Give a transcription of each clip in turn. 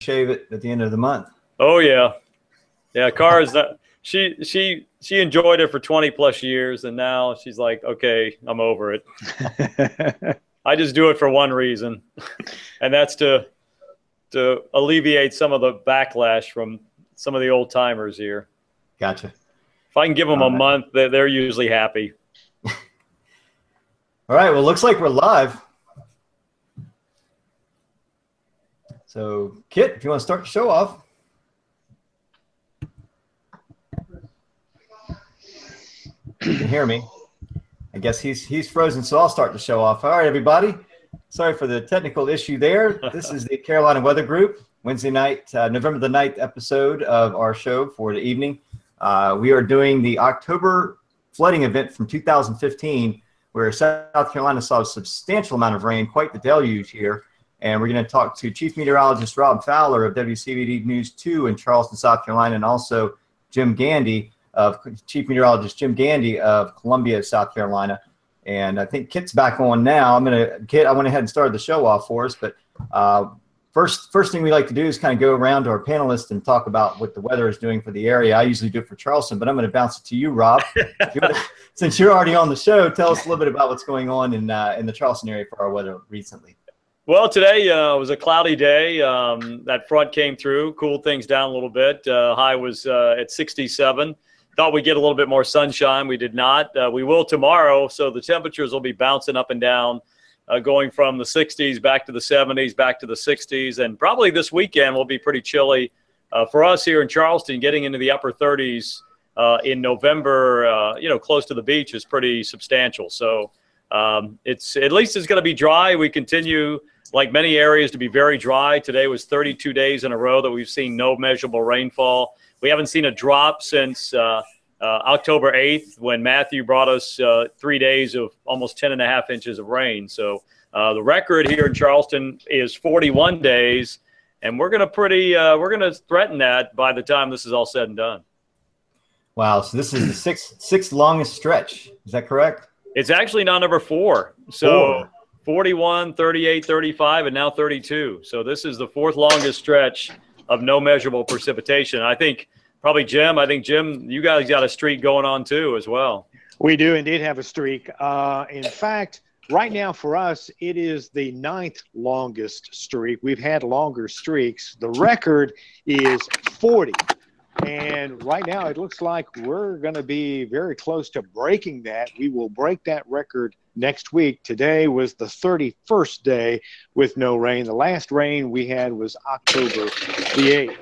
shave it at the end of the month. Oh yeah, yeah. Not. She she she enjoyed it for twenty plus years, and now she's like, okay, I'm over it. I just do it for one reason, and that's to to alleviate some of the backlash from some of the old timers here. Gotcha. If I can give them All a right. month, they're usually happy. All right. Well, looks like we're live. So, Kit, if you want to start the show off. You can hear me. I guess he's he's frozen, so I'll start the show off. All right, everybody. Sorry for the technical issue there. This is the Carolina Weather Group Wednesday night, uh, November the 9th episode of our show for the evening. Uh, we are doing the October flooding event from 2015, where South Carolina saw a substantial amount of rain, quite the deluge here. And we're going to talk to Chief Meteorologist Rob Fowler of WCBD News 2 in Charleston, South Carolina, and also Jim Gandy of Chief Meteorologist Jim Gandy of Columbia, South Carolina. And I think Kit's back on now. I'm going to, Kit, I went ahead and started the show off for us, but uh, first first thing we like to do is kind of go around to our panelists and talk about what the weather is doing for the area. I usually do it for Charleston, but I'm going to bounce it to you, Rob. you since you're already on the show, tell us a little bit about what's going on in uh, in the Charleston area for our weather recently. Well, today uh, was a cloudy day. Um, that front came through, cooled things down a little bit. Uh, high was uh, at 67. Thought we'd get a little bit more sunshine. We did not. Uh, we will tomorrow, so the temperatures will be bouncing up and down, uh, going from the 60s back to the 70s, back to the 60s, and probably this weekend will be pretty chilly uh, for us here in Charleston. Getting into the upper 30s in November, you know, close to the beach is pretty substantial. So um, it's at least it's going to be dry. We continue like many areas, to be very dry. Today was 32 days in a row that we've seen no measurable rainfall. We haven't seen a drop since uh, uh, October 8th when Matthew brought us uh, three days of almost 10 and a half inches of rain. So uh, the record here in Charleston is 41 days, and we're going to pretty uh, we're going to threaten that by the time this is all said and done. Wow! So this is the sixth sixth longest stretch. Is that correct? It's actually not number four. So. Four 41, 38, 35, and now 32. So this is the fourth longest stretch of no measurable precipitation. I think probably Jim. I think Jim, you guys got a streak going on too as well. We do indeed have a streak. Uh, in fact, right now for us, it is the ninth longest streak. We've had longer streaks. The record is 40. And right now, it looks like we're going to be very close to breaking that. We will break that record next week. Today was the 31st day with no rain. The last rain we had was October the 8th.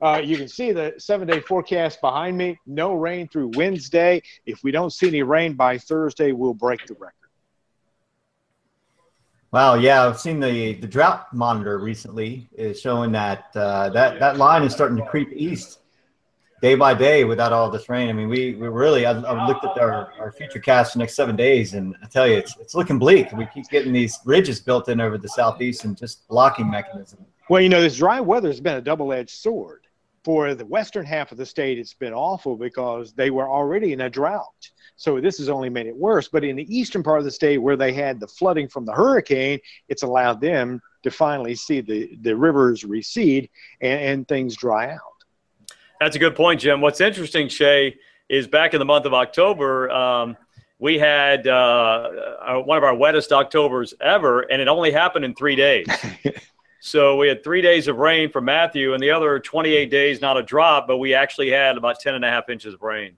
Uh, you can see the seven day forecast behind me. No rain through Wednesday. If we don't see any rain by Thursday, we'll break the record. Wow, yeah, I've seen the, the drought monitor recently is showing that uh, that that line is starting to creep east day by day without all this rain. I mean, we, we really, I, I looked at our, our future cast for the next seven days, and I tell you, it's, it's looking bleak. We keep getting these ridges built in over the southeast and just blocking mechanism. Well, you know, this dry weather has been a double edged sword. For the western half of the state, it's been awful because they were already in a drought. So this has only made it worse. But in the eastern part of the state, where they had the flooding from the hurricane, it's allowed them to finally see the, the rivers recede and, and things dry out. That's a good point, Jim. What's interesting, Shay, is back in the month of October, um, we had uh, one of our wettest Octobers ever, and it only happened in three days. so we had three days of rain for Matthew, and the other 28 days, not a drop, but we actually had about 10 and a half inches of rain.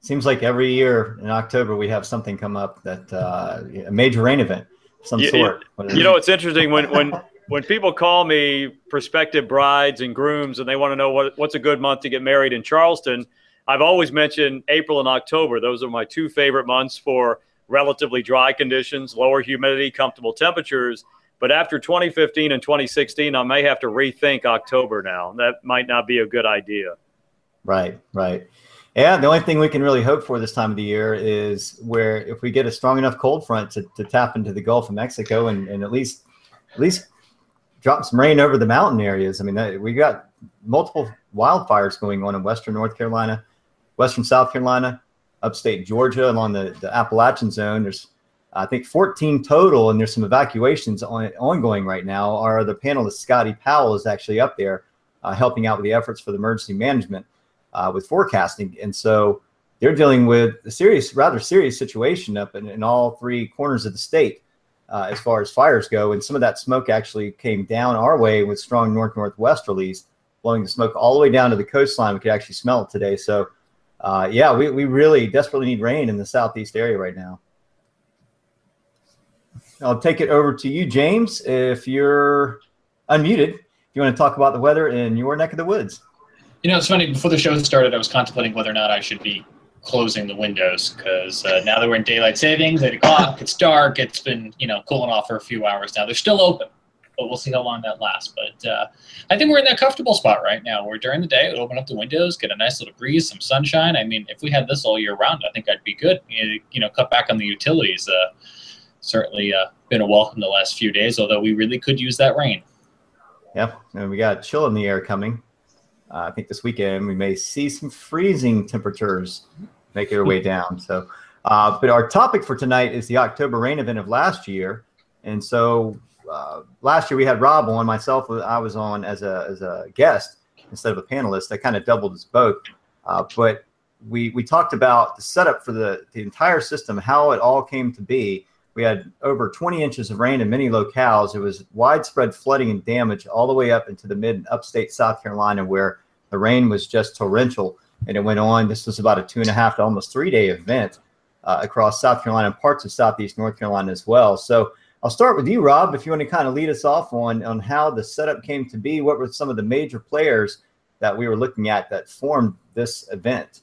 Seems like every year in October we have something come up that uh, a major rain event some you, sort. You know, it's interesting when when when people call me prospective brides and grooms and they want to know what, what's a good month to get married in Charleston, I've always mentioned April and October. Those are my two favorite months for relatively dry conditions, lower humidity, comfortable temperatures. But after 2015 and 2016, I may have to rethink October now. That might not be a good idea. Right, right. Yeah, the only thing we can really hope for this time of the year is where if we get a strong enough cold front to, to tap into the Gulf of Mexico and, and at least at least drop some rain over the mountain areas. I mean, we got multiple wildfires going on in western North Carolina, western South Carolina, upstate Georgia, along the, the Appalachian zone. There's I think 14 total, and there's some evacuations on, ongoing right now. Our the panelist Scotty Powell is actually up there uh, helping out with the efforts for the emergency management uh, with forecasting, and so they're dealing with a serious, rather serious situation up in, in all three corners of the state uh, as far as fires go. And some of that smoke actually came down our way with strong north northwesterlies, blowing the smoke all the way down to the coastline. We could actually smell it today. So, uh, yeah, we, we really desperately need rain in the southeast area right now. I'll take it over to you, James. If you're unmuted, if you want to talk about the weather in your neck of the woods. You know, it's funny. Before the show started, I was contemplating whether or not I should be closing the windows because uh, now that we're in daylight savings, eight o'clock, it's dark. It's been you know cooling off for a few hours now. They're still open, but we'll see how long that lasts. But uh, I think we're in that comfortable spot right now where during the day, open up the windows, get a nice little breeze, some sunshine. I mean, if we had this all year round, I think I'd be good. You know, cut back on the utilities. Uh, certainly uh, been a welcome the last few days, although we really could use that rain. Yeah, and we got chill in the air coming. Uh, I think this weekend we may see some freezing temperatures make their way down. So, uh, but our topic for tonight is the October rain event of last year, and so uh, last year we had Rob on, myself I was on as a as a guest instead of a panelist. I kind of doubled as both, uh, but we we talked about the setup for the the entire system, how it all came to be we had over 20 inches of rain in many locales. It was widespread flooding and damage all the way up into the mid and upstate South Carolina, where the rain was just torrential. And it went on. This was about a two and a half to almost three day event uh, across South Carolina and parts of Southeast North Carolina as well. So I'll start with you, Rob, if you want to kind of lead us off on, on how the setup came to be. What were some of the major players that we were looking at that formed this event?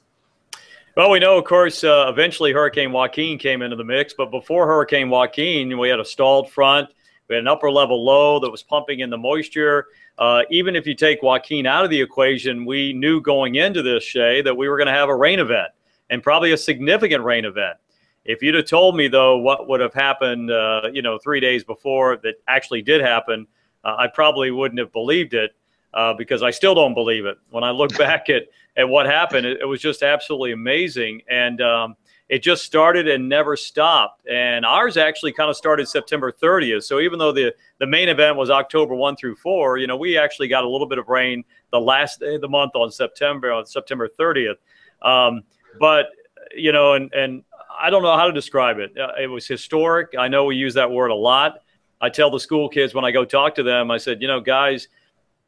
Well, we know, of course, uh, eventually Hurricane Joaquin came into the mix, but before Hurricane Joaquin, we had a stalled front. We had an upper level low that was pumping in the moisture. Uh, even if you take Joaquin out of the equation, we knew going into this, Shay, that we were going to have a rain event and probably a significant rain event. If you'd have told me, though, what would have happened, uh, you know, three days before that actually did happen, uh, I probably wouldn't have believed it uh, because I still don't believe it. When I look back at at what happened. It, it was just absolutely amazing. And um, it just started and never stopped. And ours actually kind of started September 30th. So even though the, the main event was October 1 through 4, you know, we actually got a little bit of rain the last day of the month on September, on September 30th. Um, but, you know, and, and I don't know how to describe it. Uh, it was historic. I know we use that word a lot. I tell the school kids when I go talk to them, I said, you know, guys –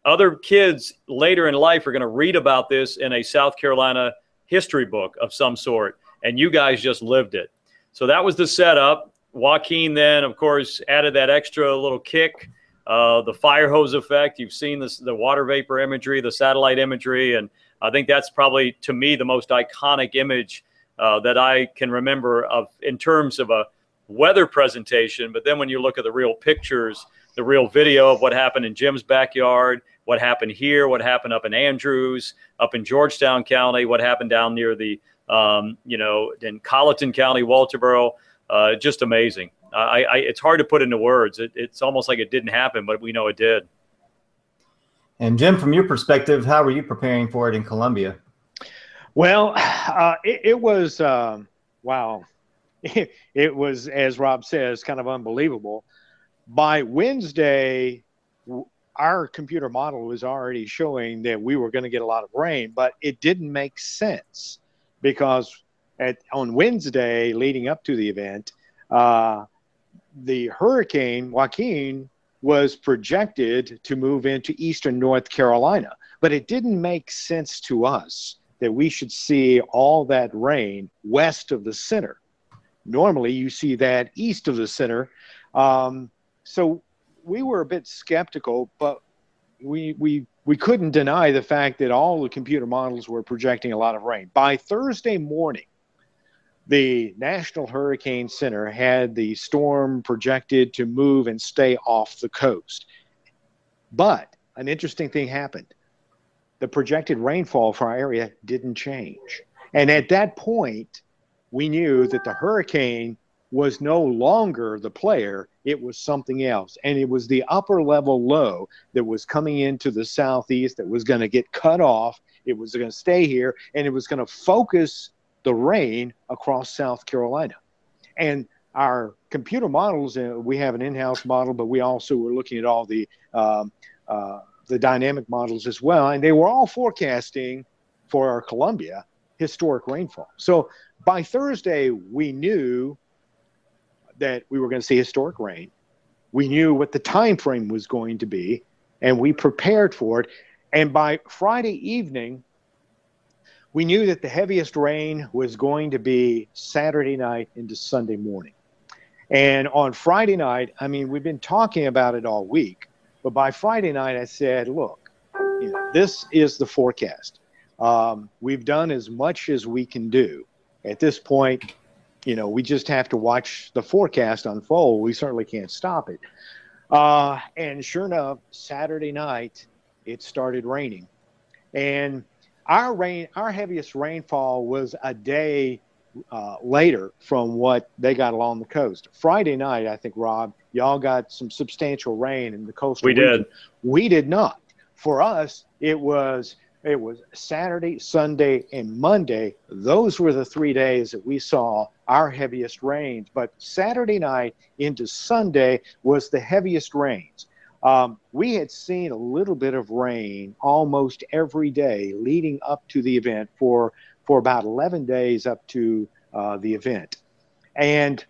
other kids later in life are going to read about this in a South Carolina history book of some sort, and you guys just lived it. So that was the setup. Joaquin then, of course, added that extra little kick, uh, the fire hose effect. You've seen this, the water vapor imagery, the satellite imagery, and I think that's probably to me the most iconic image uh, that I can remember of in terms of a weather presentation. But then when you look at the real pictures, the real video of what happened in Jim's backyard, what happened here, what happened up in Andrews, up in Georgetown County, what happened down near the, um, you know, in Colleton County, Walterboro. Uh, just amazing. I, I, it's hard to put into words. It, it's almost like it didn't happen, but we know it did. And Jim, from your perspective, how were you preparing for it in Columbia? Well, uh, it, it, was um, wow. It, it was, as Rob says, kind of unbelievable. By Wednesday, our computer model was already showing that we were going to get a lot of rain, but it didn't make sense because at, on Wednesday leading up to the event, uh, the hurricane Joaquin was projected to move into eastern North Carolina, but it didn't make sense to us that we should see all that rain west of the center. Normally, you see that east of the center. Um, so we were a bit skeptical, but we we we couldn't deny the fact that all the computer models were projecting a lot of rain. By Thursday morning, the National Hurricane Center had the storm projected to move and stay off the coast. But an interesting thing happened. The projected rainfall for our area didn't change. And at that point, we knew that the hurricane was no longer the player, it was something else. And it was the upper level low that was coming into the southeast that was going to get cut off. It was going to stay here and it was going to focus the rain across South Carolina. And our computer models, uh, we have an in-house model, but we also were looking at all the um, uh, the dynamic models as well, and they were all forecasting for our Columbia historic rainfall. So by Thursday, we knew that we were going to see historic rain. We knew what the time frame was going to be, and we prepared for it. And by Friday evening, we knew that the heaviest rain was going to be Saturday night into Sunday morning. And on Friday night, I mean, we've been talking about it all week, but by Friday night, I said, look, you know, this is the forecast. Um, we've done as much as we can do. At this point, you know, we just have to watch the forecast unfold. We certainly can't stop it. Uh, and sure enough, Saturday night, it started raining. And our rain, our heaviest rainfall was a day uh, later from what they got along the coast. Friday night, I think, Rob, y'all got some substantial rain in the coastal. We region. did. We did not. For us, it was it was Saturday, Sunday, and Monday. Those were the three days that we saw our heaviest rains. But Saturday night into Sunday was the heaviest rains. Um, we had seen a little bit of rain almost every day leading up to the event for for about 11 days up to uh, the event. And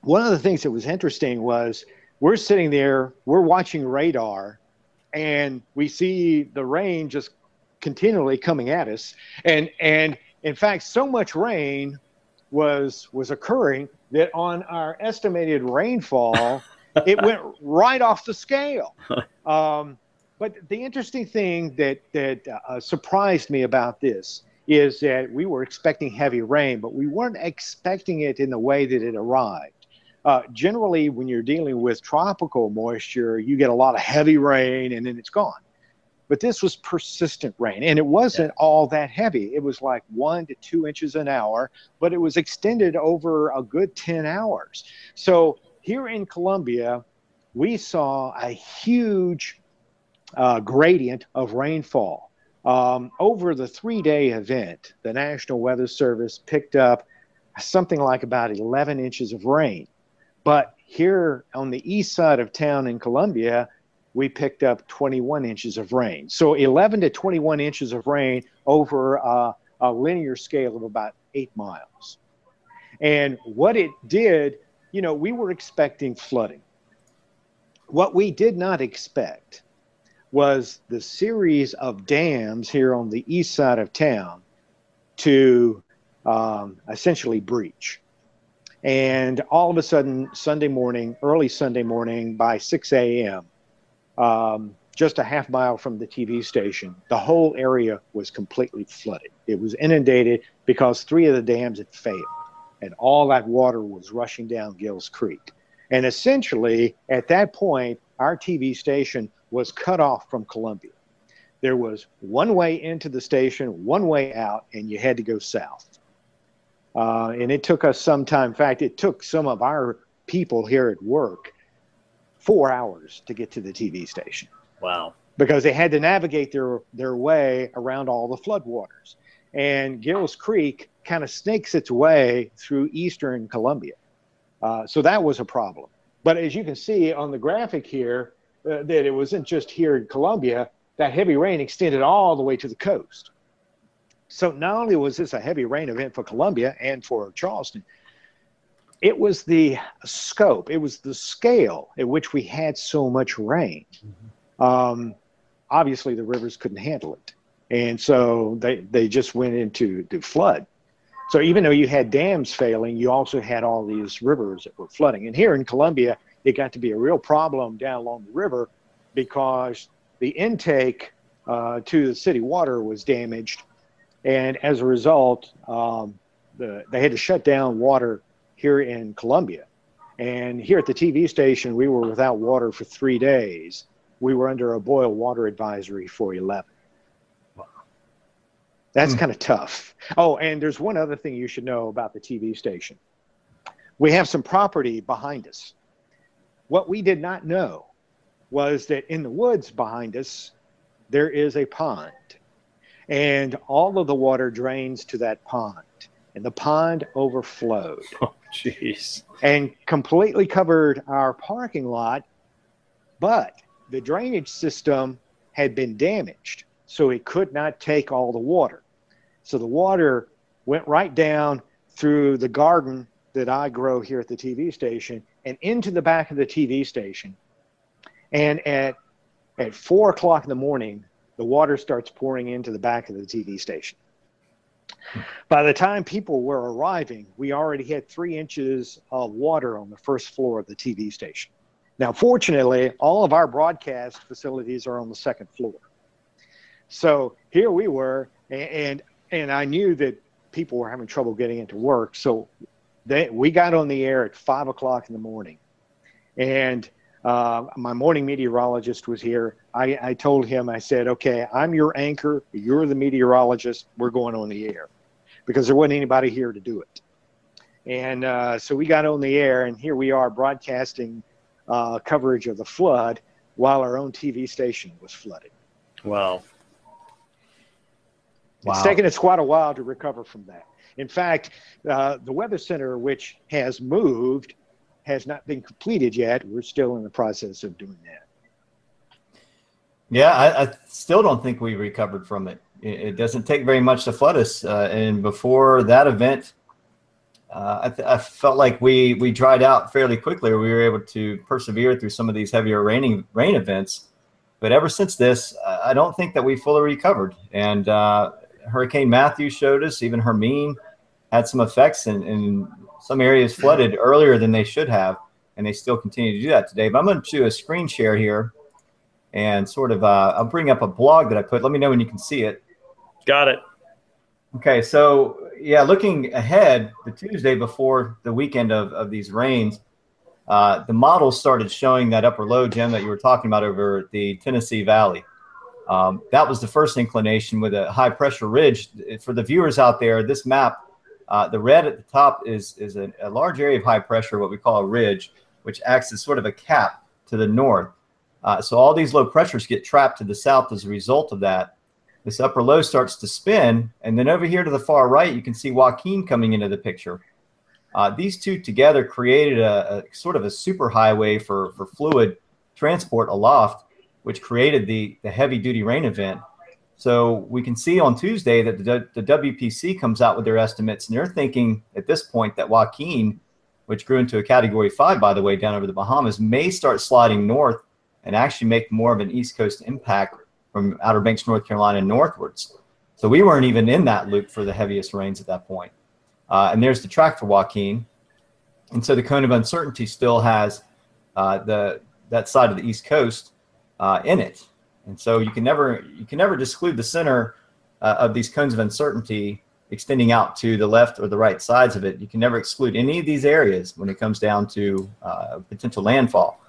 one of the things that was interesting was we're sitting there, we're watching radar, and we see the rain just continually coming at us. And and in fact, so much rain was was occurring that on our estimated rainfall, it went right off the scale. Um, but the interesting thing that that uh, surprised me about this is that we were expecting heavy rain, but we weren't expecting it in the way that it arrived. Uh, generally, when you're dealing with tropical moisture, you get a lot of heavy rain and then it's gone. But this was persistent rain, and it wasn't yeah. all that heavy. It was like one to two inches an hour, but it was extended over a good 10 hours. So here in Columbia, we saw a huge uh, gradient of rainfall. Um, over the three day event, the National Weather Service picked up something like about 11 inches of rain. But here on the east side of town in Columbia, we picked up 21 inches of rain. So 11 to 21 inches of rain over uh, a linear scale of about eight miles. And what it did, you know, we were expecting flooding. What we did not expect was the series of dams here on the east side of town to um, essentially breach. And all of a sudden, Sunday morning, early Sunday morning, by 6 a.m., um, just a half mile from the TV station, the whole area was completely flooded. It was inundated because three of the dams had failed, and all that water was rushing down Gills Creek. And essentially, at that point, our TV station was cut off from Columbia. There was one way into the station, one way out, and you had to go south. Uh, and it took us some time. In fact, it took some of our people here at work four hours to get to the TV station. Wow. Because they had to navigate their, their way around all the floodwaters. And Gills Creek kind of snakes its way through eastern Columbia. Uh, so that was a problem. But as you can see on the graphic here, uh, that it wasn't just here in Columbia, that heavy rain extended all the way to the coast. So not only was this a heavy rain event for Columbia and for Charleston, it was the scope, it was the scale at which we had so much rain. Mm-hmm. Um, obviously, the rivers couldn't handle it. And so they, they just went into the flood. So even though you had dams failing, you also had all these rivers that were flooding. And here in Columbia, it got to be a real problem down along the river because the intake uh, to the city water was damaged. And as a result, um, the, they had to shut down water here in Columbia. And here at the TV station, we were without water for three days. We were under a boil water advisory for 11. That's mm. kind of tough. Oh, and there's one other thing you should know about the TV station. We have some property behind us. What we did not know was that in the woods behind us, there is a pond. And all of the water drains to that pond. and the pond overflowed. Jeez. And completely covered our parking lot, but the drainage system had been damaged, so it could not take all the water. So the water went right down through the garden that I grow here at the TV station and into the back of the TV station. And at at four o'clock in the morning, the water starts pouring into the back of the TV station. By the time people were arriving, we already had three inches of water on the first floor of the TV station. Now, fortunately, all of our broadcast facilities are on the second floor. So here we were, and and I knew that people were having trouble getting into work. So they, we got on the air at five o'clock in the morning, and uh, my morning meteorologist was here. I, I told him, I said, okay, I'm your anchor. You're the meteorologist. We're going on the air because there wasn't anybody here to do it. And uh, so we got on the air, and here we are broadcasting uh, coverage of the flood while our own TV station was flooded. Wow. Wow. It's taken us quite a while to recover from that. In fact, uh, the Weather Center, which has moved, has not been completed yet. We're still in the process of doing that. Yeah, I, I still don't think we recovered from it. It, it doesn't take very much to flood us. Uh, and before that event, uh, I, th- I, felt like we we dried out fairly quickly. We were able to persevere through some of these heavier raining rain events. But ever since this, I don't think that we fully recovered. And uh, Hurricane Matthew showed us, even Hermine had some effects, and, and some areas flooded earlier than they should have, and they still continue to do that today. But I'm going to do a screen share here and sort of uh, I'll bring up a blog that I put. Let me know when you can see it. Got it. Okay, so yeah, looking ahead, the Tuesday before the weekend of, of these rains, uh, the models started showing that upper low, Jim, that you were talking about over the Tennessee Valley. Um, that was the first inclination with a high pressure ridge. For the viewers out there, this map, uh, the red at the top is, is a, a, large area of high pressure, what we call a ridge, which acts as sort of a cap to the north. Uh, so all these low pressures get trapped to the south as a result of that this upper low starts to spin. And then over here to the far right, you can see Joaquin coming into the picture. Uh, these two together created a, a, sort of a super highway for, for fluid transport aloft, which created the, the heavy duty rain event. So we can see on Tuesday that the, the WPC comes out with their estimates, and they're thinking at this point that Joaquin, which grew into a category five, by the way, down over the Bahamas, may start sliding north and actually make more of an East Coast impact from Outer Banks, North Carolina, northwards. So we weren't even in that loop for the heaviest rains at that point. Uh, and there's the track for Joaquin. And so the cone of uncertainty still has uh, the that side of the East Coast uh, in it. And so you can never you can never exclude the center uh, of these cones of uncertainty extending out to the left or the right sides of it. You can never exclude any of these areas when it comes down to uh, potential landfall.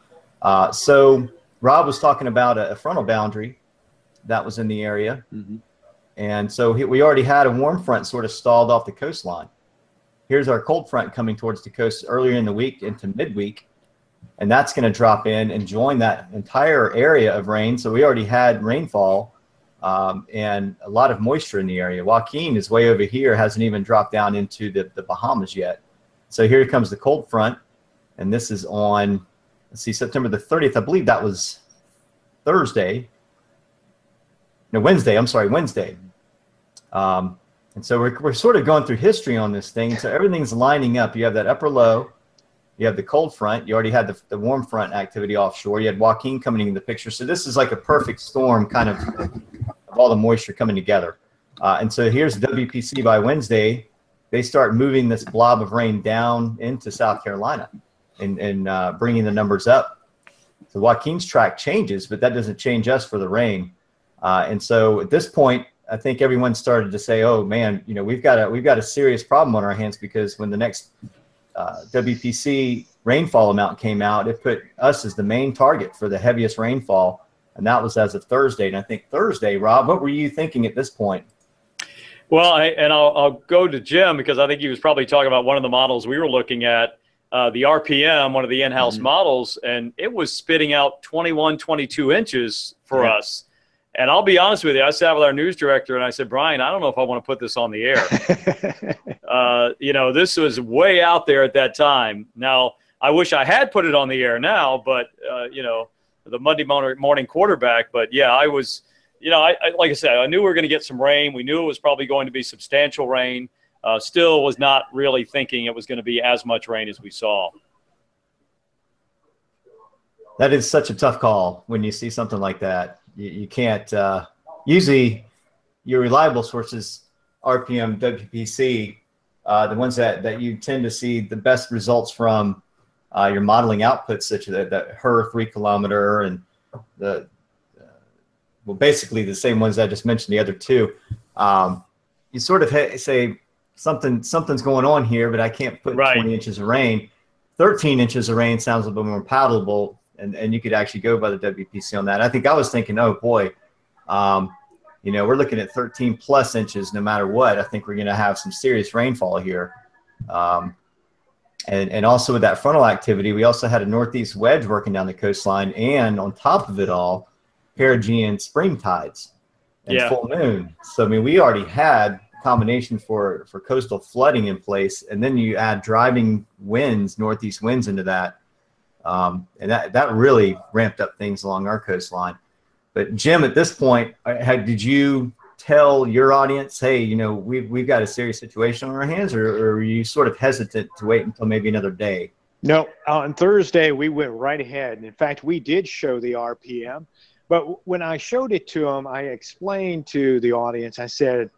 Uh, so Rob was talking about a, a frontal boundary that was in the area. Mm-hmm. And so he, we already had a warm front sort of stalled off the coastline. Here's our cold front coming towards the coast earlier in the week into midweek. And that's going to drop in and join that entire area of rain. So we already had rainfall um, and a lot of moisture in the area. Joaquin is way over here, hasn't even dropped down into the, the Bahamas yet. So here comes the cold front. And this is on, let's see, September the 30th. I believe that was Thursday no Wednesday. I'm sorry, Wednesday. Um, and so we're, we're sort of going through history on this thing. So everything's lining up. You have that upper low, you have the cold front, you already had the, the warm front activity offshore. You had Joaquin coming into the picture. So this is like a perfect storm, kind of, of all the moisture coming together. Uh, and so here's WPC by Wednesday. They start moving this blob of rain down into South Carolina and, and uh, bringing the numbers up. So Joaquin's track changes, but that doesn't change us for the rain. Uh, and so at this point, I think everyone started to say, "Oh man, you know, we've got a we've got a serious problem on our hands because when the next uh, WPC rainfall amount came out, it put us as the main target for the heaviest rainfall, and that was as of Thursday. And I think Thursday, Rob, what were you thinking at this point? Well, I, and I'll, I'll go to Jim because I think he was probably talking about one of the models we were looking at, uh, the RPM, one of the in-house mm-hmm. models, and it was spitting out 21, 22 inches for yeah. us And I'll be honest with you, I sat with our news director and I said, Brian, I don't know if I want to put this on the air. uh, you know, this was way out there at that time. Now, I wish I had put it on the air now, but, uh, you know, the Monday morning quarterback. But yeah, I was, you know, I, I like I said, I knew we were going to get some rain. We knew it was probably going to be substantial rain. Uh, still was not really thinking it was going to be as much rain as we saw. That is such a tough call when you see something like that you, you can't uh, usually your reliable sources rpm wpc uh, the ones that, that you tend to see the best results from uh, your modeling outputs such as that, that HRRR three kilometer and the uh, well basically the same ones i just mentioned the other two um, you sort of ha- say something something's going on here but i can't put right. 20 inches of rain 13 inches of rain sounds a little bit more palatable and, and you could actually go by the WPC on that. I think I was thinking, oh boy, um, you know, we're looking at 13 plus inches no matter what. I think we're going to have some serious rainfall here. Um, and, and also with that frontal activity, we also had a northeast wedge working down the coastline, and on top of it all, perigean spring tides and yeah. full moon. So I mean, we already had combination for for coastal flooding in place, and then you add driving winds, northeast winds into that. Um, and that, that really ramped up things along our coastline. But Jim, at this point, had, did you tell your audience, hey, you know, we've, we've got a serious situation on our hands, or, or were you sort of hesitant to wait until maybe another day? No, uh, on Thursday, we went right ahead. In fact, we did show the RPM. But when I showed it to them, I explained to the audience, I said,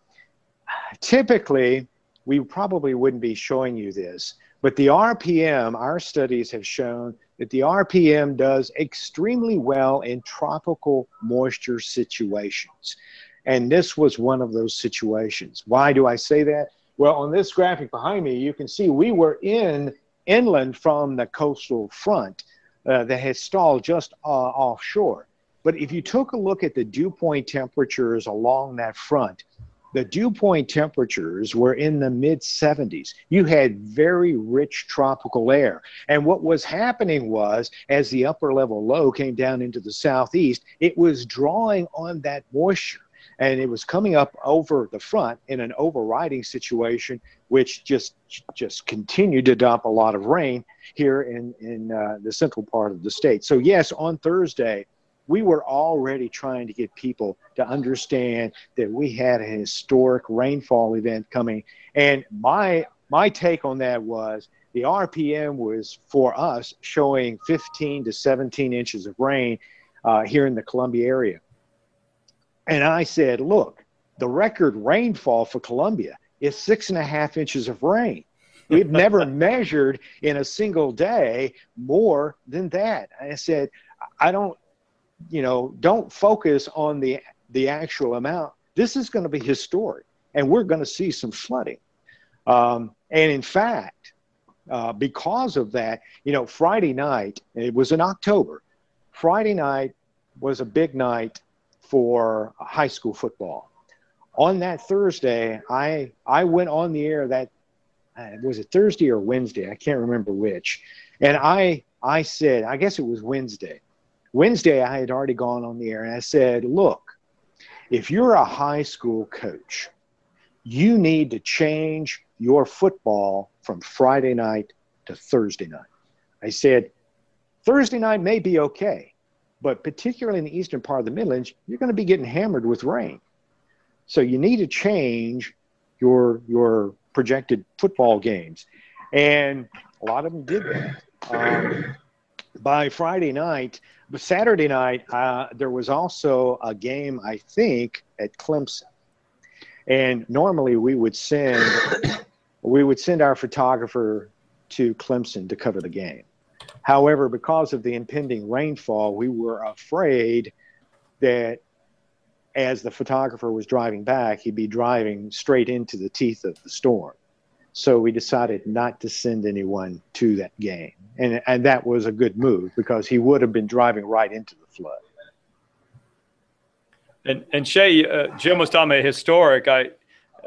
typically, we probably wouldn't be showing you this. But the RPM, our studies have shown that the RPM does extremely well in tropical moisture situations. And this was one of those situations. Why do I say that? Well, on this graphic behind me, you can see we were in inland from the coastal front uh, that had stalled just uh, offshore. But if you took a look at the dew point temperatures along that front, the dew point temperatures were in the mid 70s. You had very rich tropical air. And what was happening was, as the upper level low came down into the southeast, it was drawing on that moisture. And it was coming up over the front in an overriding situation, which just just continued to dump a lot of rain here in in uh, the central part of the state. So yes, on Thursday, we were already trying to get people to understand that we had a historic rainfall event coming. And my my take on that was the RPM was for us showing 15 to 17 inches of rain uh, here in the Columbia area. And I said, look, the record rainfall for Columbia is six and a half inches of rain. We've never measured in a single day more than that. I said, I don't you know, don't focus on the the actual amount. This is going to be historic, and we're going to see some flooding. Um, and in fact, uh, because of that, you know, Friday night, it was in October. Friday night was a big night for high school football. On that Thursday, I I went on the air that uh, was it Thursday or Wednesday? I can't remember which. And I I said, I guess it was Wednesday. Wednesday, I had already gone on the air and I said, look, if you're a high school coach, you need to change your football from Friday night to Thursday night. I said, Thursday night may be okay, but particularly in the eastern part of the Midlands, you're going to be getting hammered with rain. So you need to change your your projected football games, and a lot of them did that. Um, by Friday night, but Saturday night, uh, there was also a game, I think, at Clemson. And normally we would send we would send our photographer to Clemson to cover the game. However, because of the impending rainfall, we were afraid that as the photographer was driving back, he'd be driving straight into the teeth of the storm. So we decided not to send anyone to that game. And, and that was a good move because he would have been driving right into the flood. And, and Shay, uh, Jim was talking about historic. I,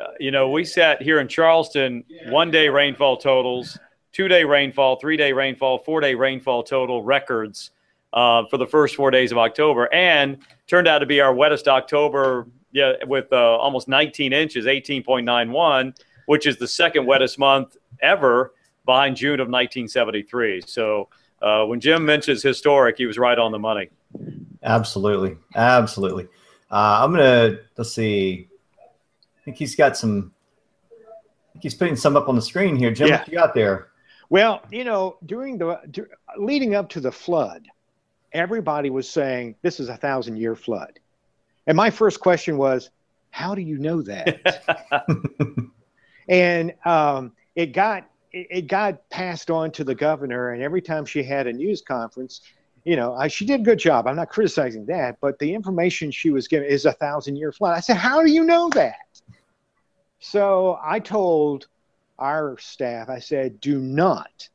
uh, you know, we sat here in Charleston, one day rainfall totals, two day rainfall, three day rainfall, four day rainfall total records uh, for the first four days of October, and turned out to be our wettest October. Yeah, with uh, almost 19 inches, 18.91, which is the second wettest month ever behind June of 1973. So uh, when Jim mentions historic, he was right on the money. Absolutely, absolutely. Uh, I'm gonna let's see. I think he's got some. I think he's putting some up on the screen here. Jim, Yeah. what you got there? Well, you know, during the dur- leading up to the flood, everybody was saying this is a thousand year flood, and my first question was, how do you know that? and um, it got it, got passed on to the governor, and every time she had a news conference, you know, I, she did a good job. I'm not criticizing that, but the information she was giving is a thousand year flood. I said, how do you know that? So I told our staff, I said, do not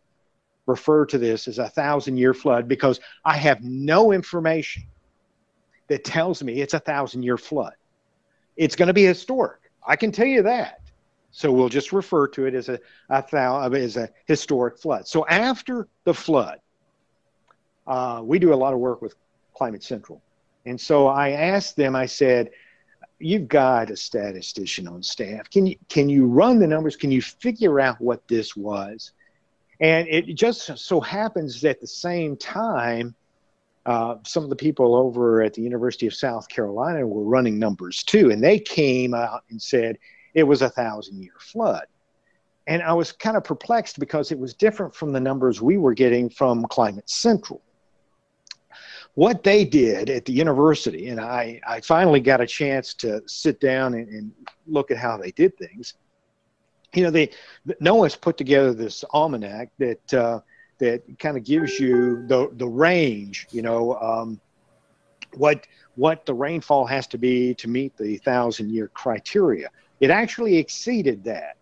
refer to this as a thousand year flood because I have no information that tells me it's a thousand year flood. It's going to be historic. I can tell you that. So we'll just refer to it as a, a as a historic flood. So after the flood, uh, we do a lot of work with Climate Central. And so I asked them, I said, you've got a statistician on staff. Can you can you run the numbers? Can you figure out what this was? And it just so happens that at the same time, uh, some of the people over at the University of South Carolina were running numbers too, and they came out and said it was a thousand year flood. And I was kind of perplexed because it was different from the numbers we were getting from Climate Central what they did at the university, and I, I finally got a chance to sit down and, and look at how they did things. You know, they NOAA's put together this almanac that uh, that kind of gives you the the range. You know, um, what what the rainfall has to be to meet the thousand year criteria. It actually exceeded that.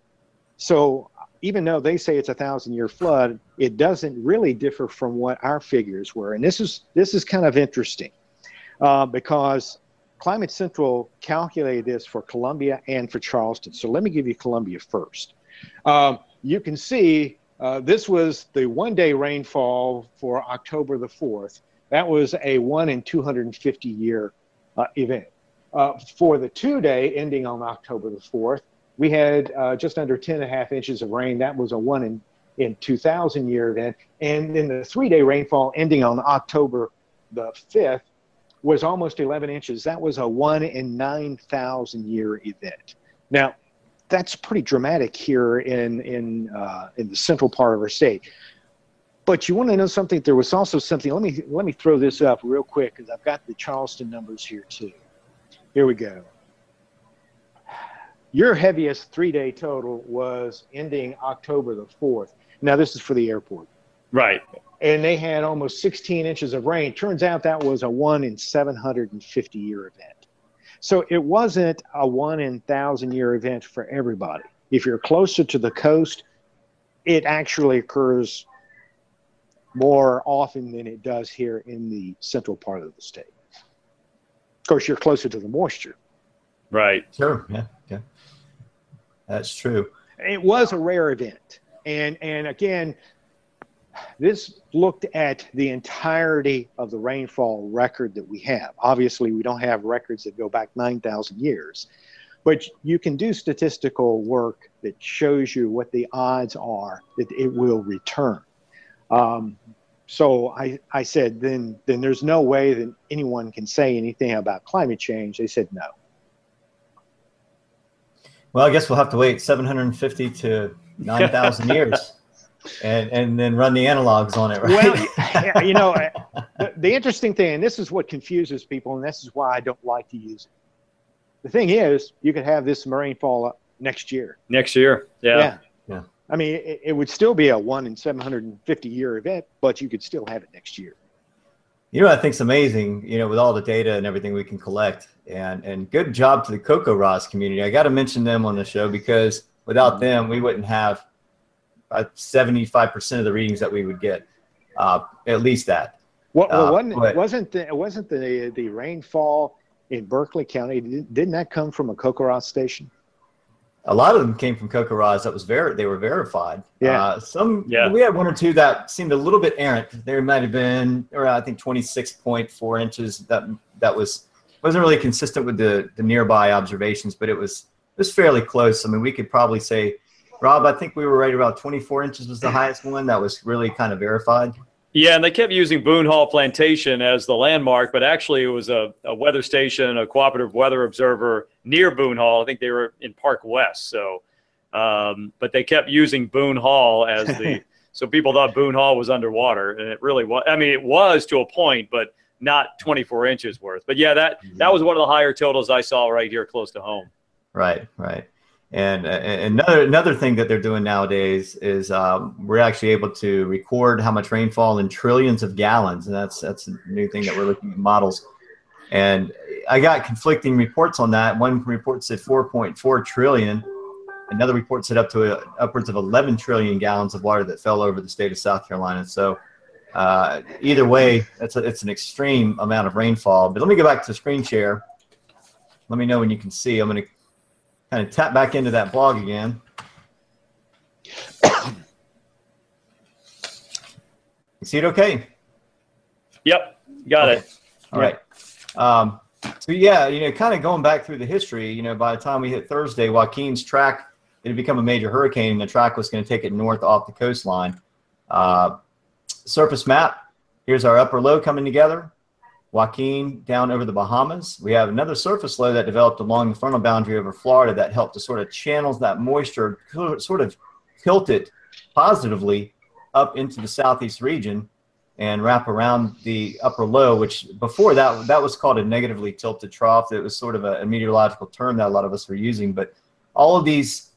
So even though they say it's a thousand year flood, it doesn't really differ from what our figures were. And this is this is kind of interesting uh, because Climate Central calculated this for Columbia and for Charleston. So let me give you Columbia first. Um, you can see uh, this was the one day rainfall for October the 4th. That was a one in 250 year uh, event. Uh, for the two day ending on October the 4th, we had uh, just under 10 and a half inches of rain. That was a one in, in 2000 year event. And then the three day rainfall ending on October the 5th was almost 11 inches. That was a one in 9,000 year event. Now, that's pretty dramatic here in, in, uh, in the central part of our state. But you want to know something? There was also something. Let me let me throw this up real quick because I've got the Charleston numbers here too. Here we go. Your heaviest three day total was ending October the 4th. Now, this is for the airport. Right. And they had almost 16 inches of rain. Turns out that was a one in 750 year event. So it wasn't a one in thousand year event for everybody. If you're closer to the coast, it actually occurs more often than it does here in the central part of the state. Of course, you're closer to the moisture. Right. Sure. Yeah. Yeah. That's true. it was a rare event and and again this looked at the entirety of the rainfall record that we have obviously we don't have records that go back 9000 years but you can do statistical work that shows you what the odds are that it will return um, so I, I said then then there's no way that anyone can say anything about climate change they said no Well, I guess we'll have to wait 750 to 9,000 years and, and then run the analogs on it, right? Well, you know, the, the interesting thing, and this is what confuses people, and this is why I don't like to use it. The thing is, you could have this marine fall up next year. Next year. Yeah. Yeah. I mean, it, it would still be a one in 750 year event, but you could still have it next year. You know, what I think's amazing, you know, with all the data and everything we can collect and, and good job to the CoCoRaHS community. I got to mention them on the show because without them, we wouldn't have uh, 75% of the readings that we would get, uh, at least that. Uh, well, wasn't, but- wasn't the, wasn't the, the rainfall in Berkeley County, didn't that come from a CoCoRaHS station? A lot of them came from CocoRaHS that was ver- they were verified. Yeah. Uh, some Yeah. we had one or two that seemed a little bit errant. There might have been around I think 26.4 inches. That that was wasn't really consistent with the the nearby observations, but it was it was fairly close. I mean, we could probably say, Rob, I think we were right about 24 inches was the highest one that was really kind of verified. Yeah, and they kept using Boone Hall Plantation as the landmark, but actually it was a, a weather station, a cooperative weather observer near Boone Hall. I think they were in Park West. So, um, but they kept using Boone Hall as the so people thought Boone Hall was underwater, and it really was. I mean, it was to a point, but not 24 inches worth. But yeah, that that was one of the higher totals I saw right here close to home. Right, right. And, uh, another another thing that they're doing nowadays is um, we're actually able to record how much rainfall in trillions of gallons, and that's that's a new thing that we're looking at models. And I got conflicting reports on that. One report said 4.4 trillion. Another report said up to uh upwards of 11 trillion gallons of water that fell over the state of South Carolina. So uh, either way, that's a, it's an extreme amount of rainfall. But let me go back to the screen share. Let me know when you can see. I'm going to kind of tap back into that blog again. You see it okay? Yep, got Okay. it. All right. Um, so yeah, you know, kind of going back through the history, you know, by the time we hit Thursday, Joaquin's track it had become a major hurricane, and the track was going to take it north off the coastline. Uh, surface map. Here's our upper low coming together. Joaquin down over the Bahamas. We have another surface low that developed along the frontal boundary over Florida that helped to sort of channels that moisture, sort of tilt it positively up into the southeast region and wrap around the upper low, which before that that was called a negatively tilted trough. It was sort of a, a meteorological term that a lot of us were using, but all of these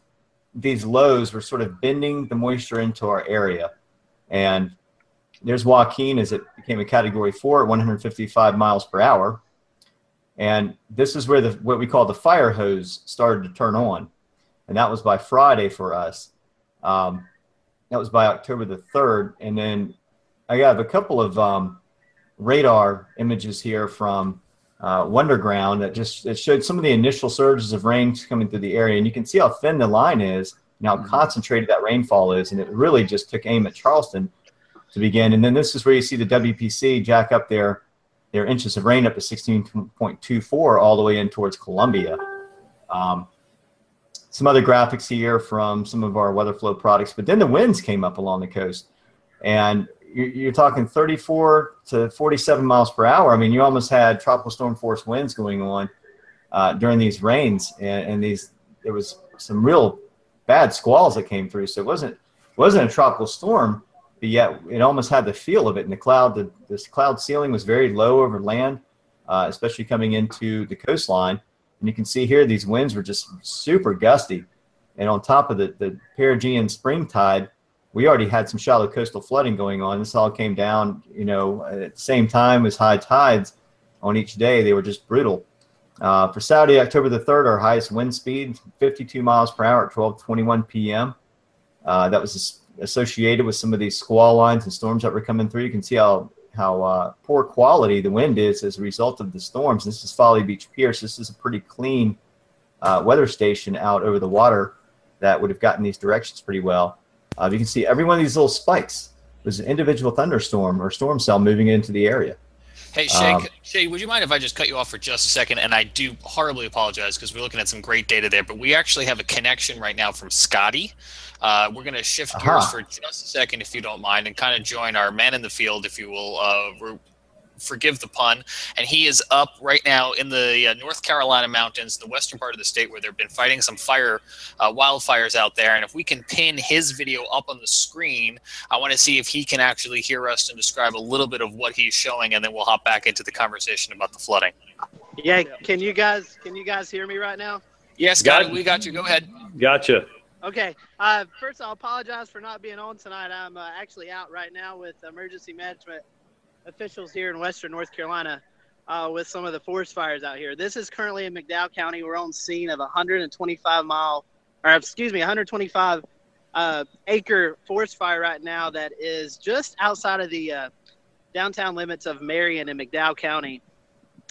these lows were sort of bending the moisture into our area. And there's Joaquin as it became a category four at 155 miles per hour. And this is where the what we call the fire hose started to turn on. And that was by Friday for us. Um, that was by October the 3rd. And then I have a couple of um, radar images here from uh, Wunderground that just it showed some of the initial surges of rain coming through the area, and you can see how thin the line is and how concentrated that rainfall is, and it really just took aim at Charleston to begin. And then this is where you see the WPC jack up their their inches of rain up to 16.24 all the way in towards Columbia. Um, some other graphics here from some of our weather flow products, but then the winds came up along the coast, and you're, talking 34 to 47 miles per hour. I mean, you almost had tropical storm force winds going on uh, during these rains, and, and these there was some real bad squalls that came through. So it wasn't wasn't a tropical storm, but yet it almost had the feel of it. And the cloud, the this cloud ceiling was very low over land, uh, especially coming into the coastline. And you can see here these winds were just super gusty. And on top of the, the perigean spring tide, we already had some shallow coastal flooding going on. This all came down, you know, at the same time as high tides on each day. They were just brutal. Uh, for Saturday, October the 3rd, our highest wind speed, 52 miles per hour at 12:21 p.m. Uh, that was as- associated with some of these squall lines and storms that were coming through. You can see how how uh, poor quality the wind is as a result of the storms. This is Folly Beach Pierce. This is a pretty clean uh, weather station out over the water that would have gotten these directions pretty well. Uh, you can see every one of these little spikes was an individual thunderstorm or storm cell moving into the area. Hey Shay, Um, Shay, would you mind if I just cut you off for just a second? And I do horribly apologize because we're looking at some great data there, but we actually have a connection right now from Scotty. Uh, we're going to shift gears for just a second, if you don't mind, and kind of join our man in the field, if you will. Uh, re- forgive the pun. And he is up right now in the uh, North Carolina mountains, the western part of the state, where they've been fighting some fire, uh, wildfires out there. And if we can pin his video up on the screen, I want to see if he can actually hear us and describe a little bit of what he's showing, and then we'll hop back into the conversation about the flooding. Yeah, can you guys can you guys hear me right now? Yes, Got got it. it. We got you. Go ahead. Gotcha. Okay. Uh, first, I'll apologize for not being on tonight. I'm uh, actually out right now with emergency management officials here in Western North Carolina uh, with some of the forest fires out here. This is currently in McDowell County. We're on scene of a 125 mile, or excuse me, 125 uh, acre forest fire right now that is just outside of the uh, downtown limits of Marion and McDowell County.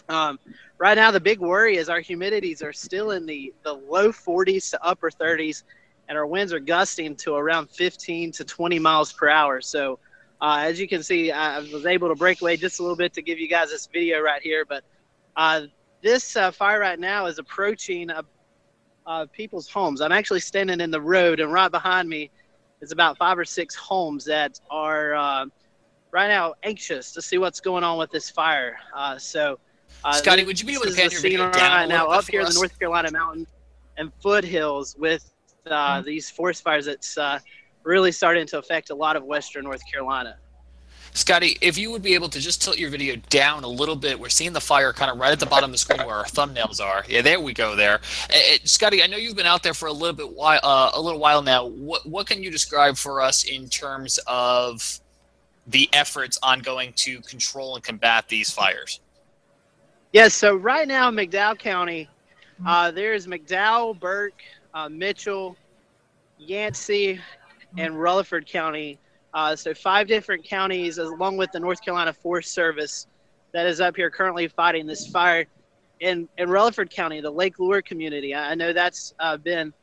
Um, right now, the big worry is our humidities are still in the, the low 40s to upper 30s, and our winds are gusting to around 15 to 20 miles per hour. So, uh, as you can see, I was able to break away just a little bit to give you guys this video right here. But uh, this uh, fire right now is approaching uh, people's homes. I'm actually standing in the road, and right behind me is about five or six homes that are uh, right now anxious to see what's going on with this fire. Uh, so, Scotty, would you be able to pan your video down right now up here in the North Carolina mountains and foothills with mm-hmm. these forest fires that's really starting to affect a lot of western North Carolina. Scotty, if you would be able to just tilt your video down a little bit, we're seeing the fire kind of right at the bottom of the screen where our thumbnails are. Yeah, there we go. There, uh, Scotty, I know you've been out there for a little bit while, uh, a little while now. What what can you describe for us in terms of the efforts ongoing to control and combat these fires? Yes. so right now, in McDowell County, uh, there's McDowell, Burke, uh, Mitchell, Yancey, and Rutherford County. Uh, so five different counties, along with the North Carolina Forest Service, that is up here currently fighting this fire. In in Rutherford County, the Lake Lure community, I know that's uh, been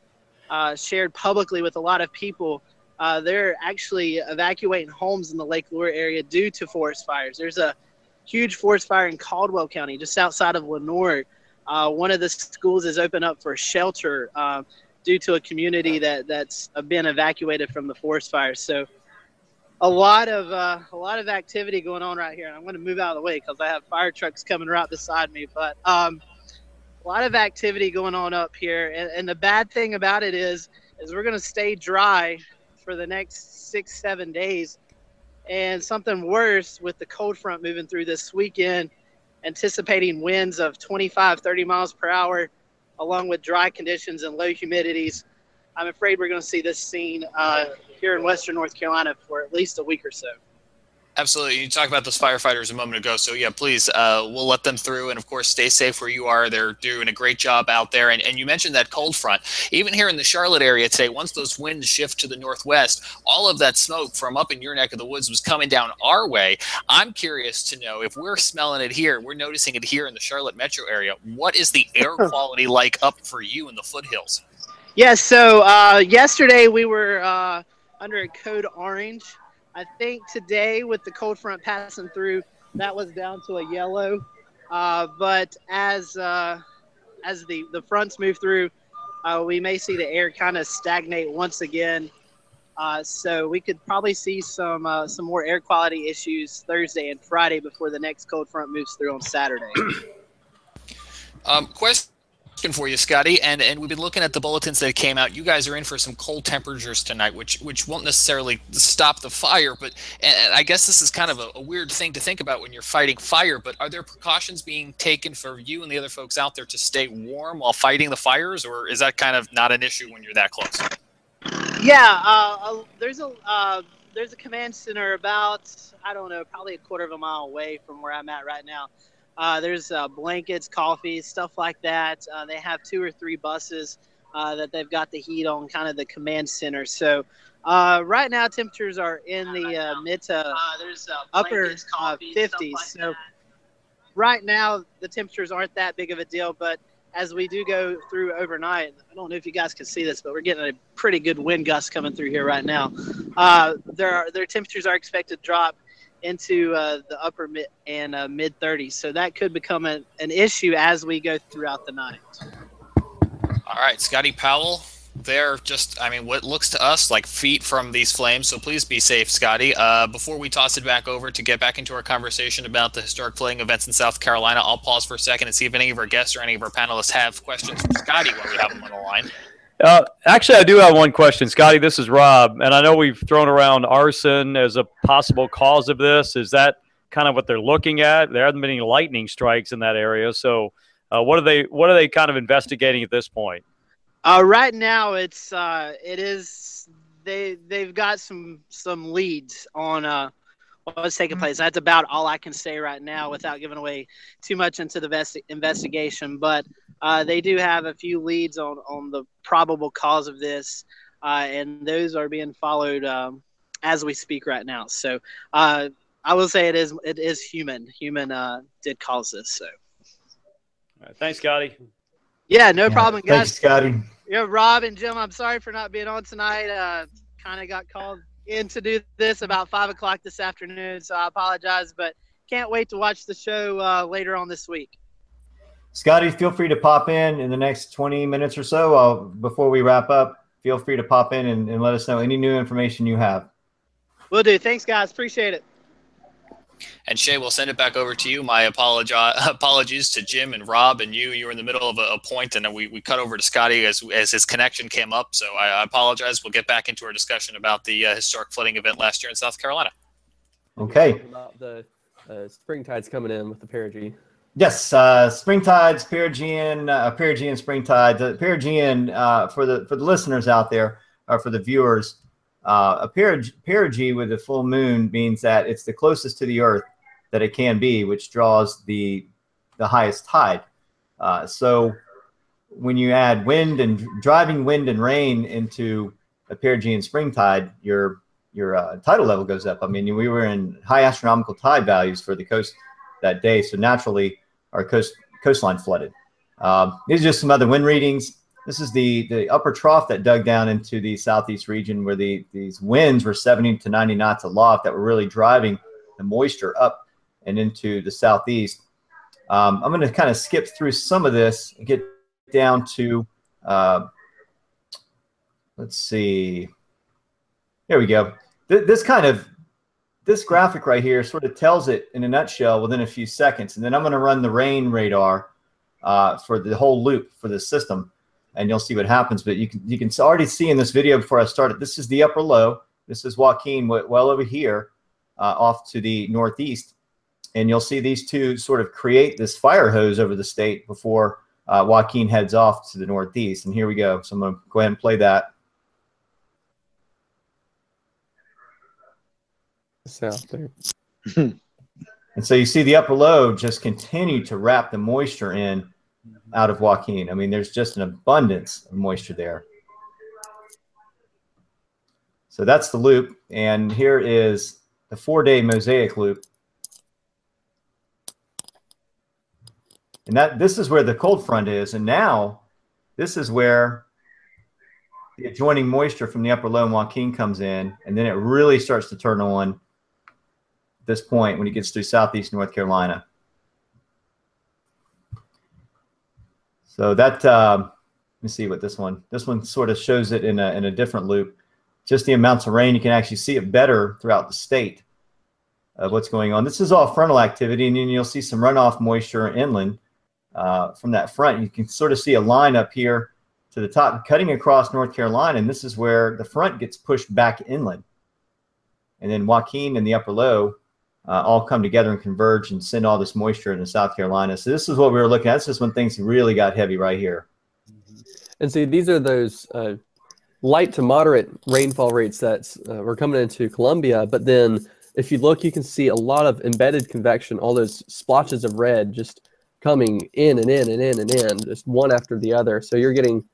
uh, shared publicly with a lot of people. Uh, they're actually evacuating homes in the Lake Lure area due to forest fires. There's a huge forest fire in Caldwell County, just outside of Lenoir. Uh, one of the schools is open up for shelter. Due to a community that that's been evacuated from the forest fires. So a lot of uh, a lot of activity going on right here. I'm going to move out of the way because I have fire trucks coming right beside me. But um, a lot of activity going on up here, and, and the bad thing about it is is we're going to stay dry for the next six seven days, and something worse with the cold front moving through this weekend, anticipating winds of 25 30 miles per hour along with dry conditions and low humidities, I'm afraid we're going to see this scene uh, here in Western North Carolina for at least a week or so. Absolutely. You talked about those firefighters a moment ago. So, yeah, please, uh, we'll let them through. And of course, stay safe where you are. They're doing a great job out there. And, and you mentioned that cold front. Even here in the Charlotte area today, once those winds shift to the northwest, all of that smoke from up in your neck of the woods was coming down our way. I'm curious to know if we're smelling it here, we're noticing it here in the Charlotte metro area. What is the air quality like up for you in the foothills? Yes. Yeah, so, uh, yesterday we were uh, under a code orange. I think today with the cold front passing through, that was down to a yellow. Uh, but as uh, as the the fronts move through, uh, we may see the air kind of stagnate once again. Uh, so we could probably see some uh, some more air quality issues Thursday and Friday before the next cold front moves through on Saturday. um, question for you, Scotty, and and we've been looking at the bulletins that came out. You guys are in for some cold temperatures tonight, which which won't necessarily stop the fire, but I guess this is kind of a, a, weird thing to think about when you're fighting fire. But are there precautions being taken for you and the other folks out there to stay warm while fighting the fires, or is that kind of not an issue when you're that close? Yeah, uh, there's a uh, there's a command center about I don't know, probably a quarter of a mile away from where I'm at right now. Uh, there's uh, blankets, coffee, stuff like that. Uh, they have two or three buses uh, that they've got the heat on, kind of the command center. So uh, right now, temperatures are in the uh, mid to upper coffee, 50s. Like so right now, the temperatures aren't that big of a deal, but as we do go through overnight, I don't know if you guys can see this, but we're getting a pretty good wind gust coming through here right now. there are, their temperatures are expected to drop into uh, the upper mid and uh, mid 30s. So that could become a, an issue as we go throughout the night. All right, Scotty Powell. They're just, I mean, what looks to us like feet from these flames. So please be safe, Scotty. Uh, before we toss it back over to get back into our conversation about the historic flooding events in South Carolina, I'll pause for a second and see if any of our guests or any of our panelists have questions for Scotty while we have him on the line. Uh, actually, I do have one question, Scotty. This is Rob, and I know we've thrown around arson as a possible cause of this. Is that kind of what they're looking at? There haven't been any lightning strikes in that area, so uh, what are they? What are they kind of investigating at this point? Uh, right now, it's uh, it is they they've got some some leads on what's taking place. That's about all I can say right now without giving away too much into the vest- investigation. But uh, they do have a few leads on, on the probable cause of this, uh, and those are being followed um, as we speak right now. So uh, I will say it is it is human. Human uh, did cause this. So. All right, thanks, Scotty. Yeah, no Yeah. problem, Thank you, guys. Scotty. Yeah, Rob and Jim, I'm sorry for not being on tonight. Uh, kind of got called in to do this about five o'clock this afternoon, so I apologize. But can't wait to watch the show uh, later on this week. Scotty, feel free to pop in in the next 20 minutes or so uh, before we wrap up. Feel free to pop in and, and let us know any new information you have. We'll do. Thanks, guys. Appreciate it. And Shay, we'll send it back over to you. My apologi- apologies to Jim and Rob and you. You were in the middle of a, a point, and then we, we cut over to Scotty as, as his connection came up. So I, I apologize. We'll get back into our discussion about the uh, historic flooding event last year in South Carolina. Okay. About the uh, spring tides coming in with the perigee. Yes, uh, spring tides, perigean, uh, perigean spring tides. The perigean uh, for the for the listeners out there or for the viewers, uh, a perige, perigee with a full moon means that it's the closest to the Earth that it can be, which draws the the highest tide. Uh, so when you add wind and driving wind and rain into a perigean spring tide, your your uh, tidal level goes up. I mean, we were in high astronomical tide values for the coast that day, so naturally our coast coastline flooded. Um, these are just some other wind readings. This is the the upper trough that dug down into the southeast region where the these winds were 70 to 90 knots aloft that were really driving the moisture up and into the southeast. Um, I'm going to kind of skip through some of this and get down to uh, let's see. There we go. Th- this kind of this graphic right here sort of tells it in a nutshell within a few seconds. And then I'm going to run the rain radar uh, for the whole loop for the system, and you'll see what happens. But you can you can already see in this video before I started. This is the upper low. This is Joaquin well over here, uh, off to the northeast, and you'll see these two sort of create this fire hose over the state before uh, Joaquin heads off to the northeast. And here we go. So I'm going to go ahead and play that. South there. And so you see the upper low just continue to wrap the moisture in out of Joaquin. I mean, there's just an abundance of moisture there. So that's the loop. And here is the four day mosaic loop. And that this is where the cold front is. And now this is where the adjoining moisture from the upper low in Joaquin comes in. And then it really starts to turn on this point when it gets through southeast North Carolina. So that um, let me see what this one. This one sort of shows it in a in a different loop. Just the amounts of rain, you can actually see it better throughout the state of what's going on. This is all frontal activity, and then you'll see some runoff moisture inland uh, from that front. You can sort of see a line up here to the top, cutting across North Carolina, and this is where the front gets pushed back inland. And then Joaquin and the upper low uh, all come together and converge and send all this moisture into South Carolina. So this is what we were looking at. This is when things really got heavy right here. And see, these are those uh, light to moderate rainfall rates that uh, were coming into Columbia. But then, if you look, you can see a lot of embedded convection, all those splotches of red just coming in and in and in and in, just one after the other. So you're getting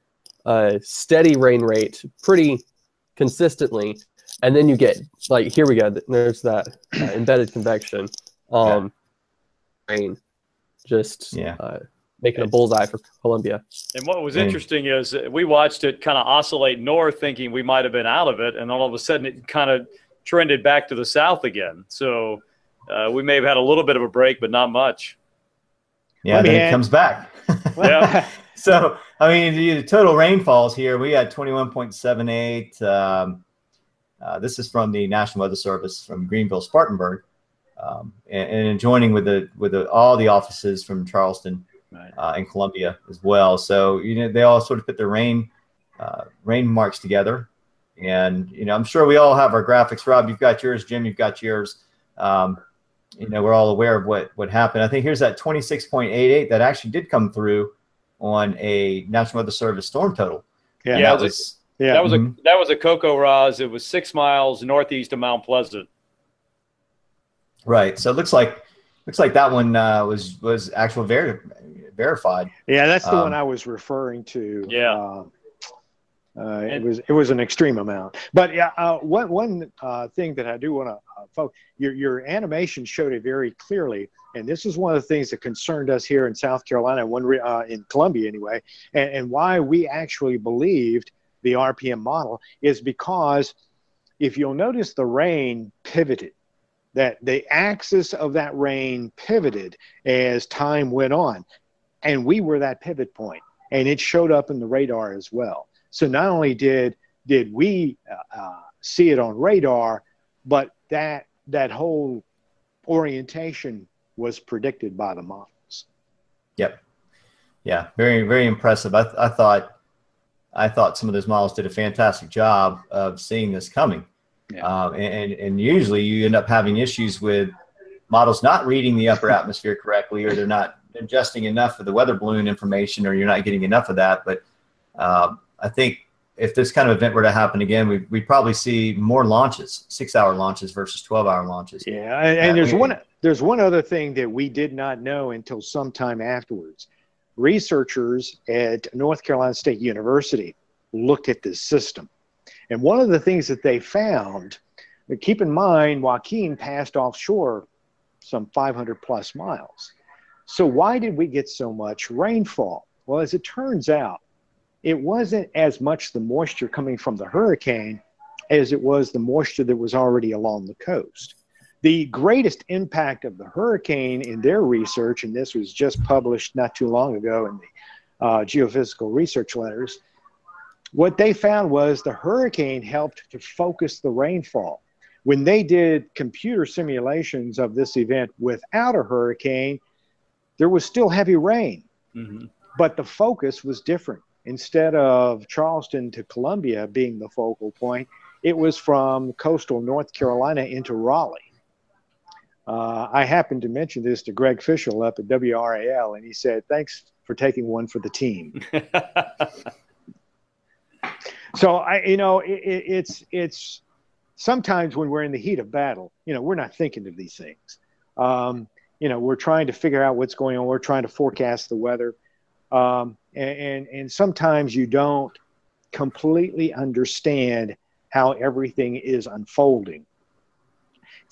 a steady rain rate pretty consistently. And then you get, like, here we go. There's that uh, embedded convection. Um, Rain just Yeah. uh, making a bullseye for Columbia. And what was interesting is uh, we watched it kind of oscillate north, thinking we might have been out of it, and all of a sudden it kind of trended back to the south again. So uh, we may have had a little bit of a break, but not much. Yeah, Let then it comes back. Yeah. so, I mean, the total rainfalls here, we had 21.78. Um, uh, this is from the National Weather Service from Greenville, Spartanburg, um, and, and joining with the with the, all the offices from Charleston Right. uh, and Columbia as well. So you know they all sort of put their rain uh, rain marks together, and you know I'm sure we all have our graphics. Rob, you've got yours. Jim, you've got yours. Um, you know we're all aware of what what happened. I think here's that 26.88 that actually did come through on a National Weather Service storm total. Yeah, Yeah, that it was yeah. That was Mhm. a that was a CoCoRaHS. It was six miles northeast of Mount Pleasant. right. So it looks like looks like that one uh, was was actual ver- verified. Yeah, that's the Um, one I was referring to. Yeah. Uh, uh, it And- was it was an extreme amount, but yeah, uh, one one uh, thing that I do want to uh, focus your, your animation showed it very clearly. And this is one of the things that concerned us here in South Carolina, one re- uh, in Columbia anyway, and, and why we actually believed the RPM model is because if you'll notice the rain pivoted that the axis of that rain pivoted as time went on. And we were that pivot point, and it showed up in the radar as well. So not only did did we uh, uh, see it on radar, but that that whole orientation was predicted by the models. Yep. Yeah, very very impressive. I, I thought I thought some of those models did a fantastic job of seeing this coming. Yeah. Um, and, and usually you end up having issues with models not reading the upper atmosphere correctly, or they're not ingesting enough of the weather balloon information, or you're not getting enough of that. But um, I think if this kind of event were to happen again, we we'd probably see more launches, six-hour launches versus twelve-hour launches. Yeah, and, and there's one there's one other thing that we did not know until sometime afterwards. Researchers at North Carolina State University looked at this system and one of the things that they found, keep in mind, Joaquin passed offshore some 500 plus miles. So, why did we get so much rainfall? Well, as it turns out, it wasn't as much the moisture coming from the hurricane as it was the moisture that was already along the coast. The greatest impact of the hurricane in their research, and this was just published not too long ago in the uh, geophysical research letters, what they found was the hurricane helped to focus the rainfall. When they did computer simulations of this event without a hurricane, there was still heavy rain, mm-hmm. but the focus was different. Instead of Charleston to Columbia being the focal point, it was from coastal North Carolina into Raleigh. Uh, I happened to mention this to Greg Fishel up at WRAL, and he said, Thanks for taking one for the team. So I, you know, it, it's it's sometimes when we're in the heat of battle, you know, we're not thinking of these things. Um, you know, we're trying to figure out what's going on. We're trying to forecast the weather, um, and, and and sometimes you don't completely understand how everything is unfolding.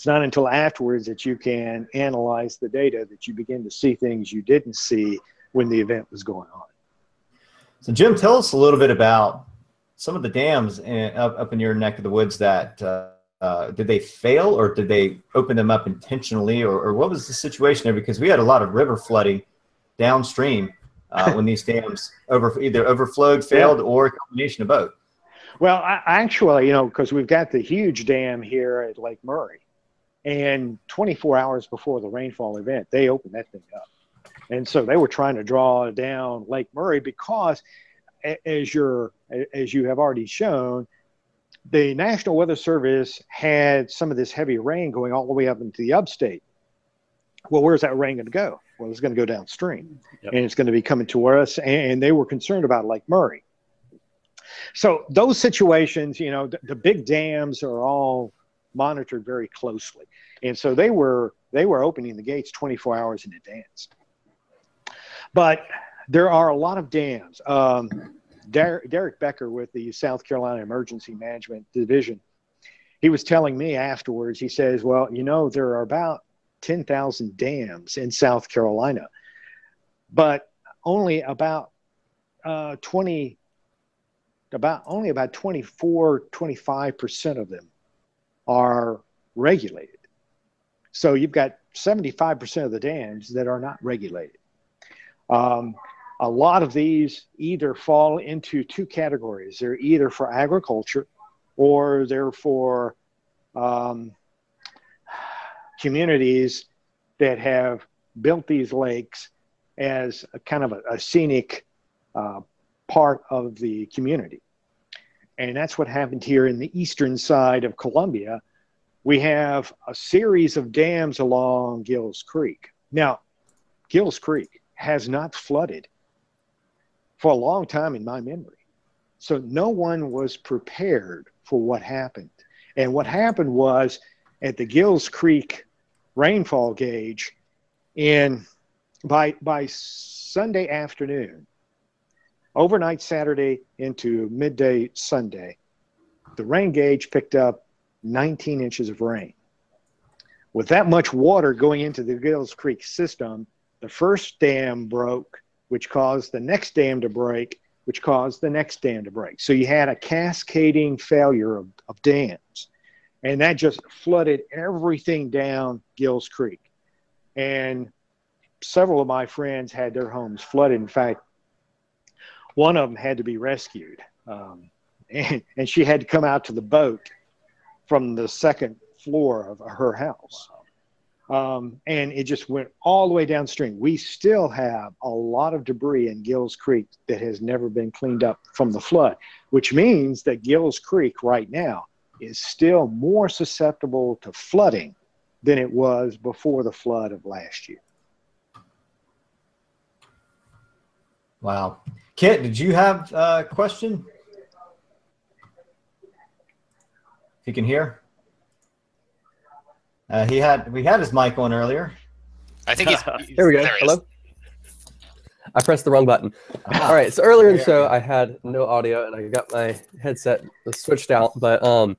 It's not until afterwards that you can analyze the data that you begin to see things you didn't see when the event was going on. So, Jim, tell us a little bit about some of the dams in, up, up in your neck of the woods that uh, uh, did they fail or did they open them up intentionally or, or, what was the situation there? Because we had a lot of river flooding downstream uh, when these dams over either overflowed, failed, yeah. or a combination of both. Well, I, actually, you know, because we've got the huge dam here at Lake Murray, and 24 hours before the rainfall event, they opened that thing up. And so they were trying to draw down Lake Murray because as you're as you have already shown, the National Weather Service had some of this heavy rain going all the way up into the upstate. Well, where's that rain going to go? Well, it's going to go downstream, yep. and it's going to be coming to us. And they were concerned about Lake Murray. So those situations, you know, the, the big dams are all monitored very closely, and so they were they were opening the gates 24 hours in advance. But there are a lot of dams. Um, Der- Derrec Becker with the South Carolina Emergency Management Division, he was telling me afterwards, he says, Well, you know, there are about 10,000 dams in South Carolina, but only about uh, 20, about only about 24, 25% of them are regulated. So you've got 75% of the dams that are not regulated. Um, a lot of these either fall into two categories. They're either for agriculture or they're for um, communities that have built these lakes as a kind of a, a scenic uh, part of the community. And that's what happened here in the eastern side of Columbia. We have a series of dams along Gills Creek. Now, Gills Creek has not flooded for a long time in my memory. So no one was prepared for what happened. And what happened was at the Gills Creek rainfall gauge in by by Sunday afternoon, overnight Saturday into midday Sunday, the rain gauge picked up 19 inches of rain. With that much water going into the Gills Creek system, the first dam broke, which caused the next dam to break, which caused the next dam to break. So you had a cascading failure of, of dams. And that just flooded everything down Gills Creek. And several of my friends had their homes flooded. In fact, one of them had to be rescued. Um, and, and she had to come out to the boat from the second floor of her house. Um, and it just went all the way downstream. We still have a lot of debris in Gills Creek that has never been cleaned up from the flood, which means that Gills Creek right now is still more susceptible to flooding than it was before the flood of last year. Wow. Kit, did you have a question? If you can hear. Uh, he had we had his mic on earlier. I think he's. Here we go. there he is. Hello. I pressed the wrong button. Ah. All right. So earlier in the show. I had no audio and I got my headset switched out. But um,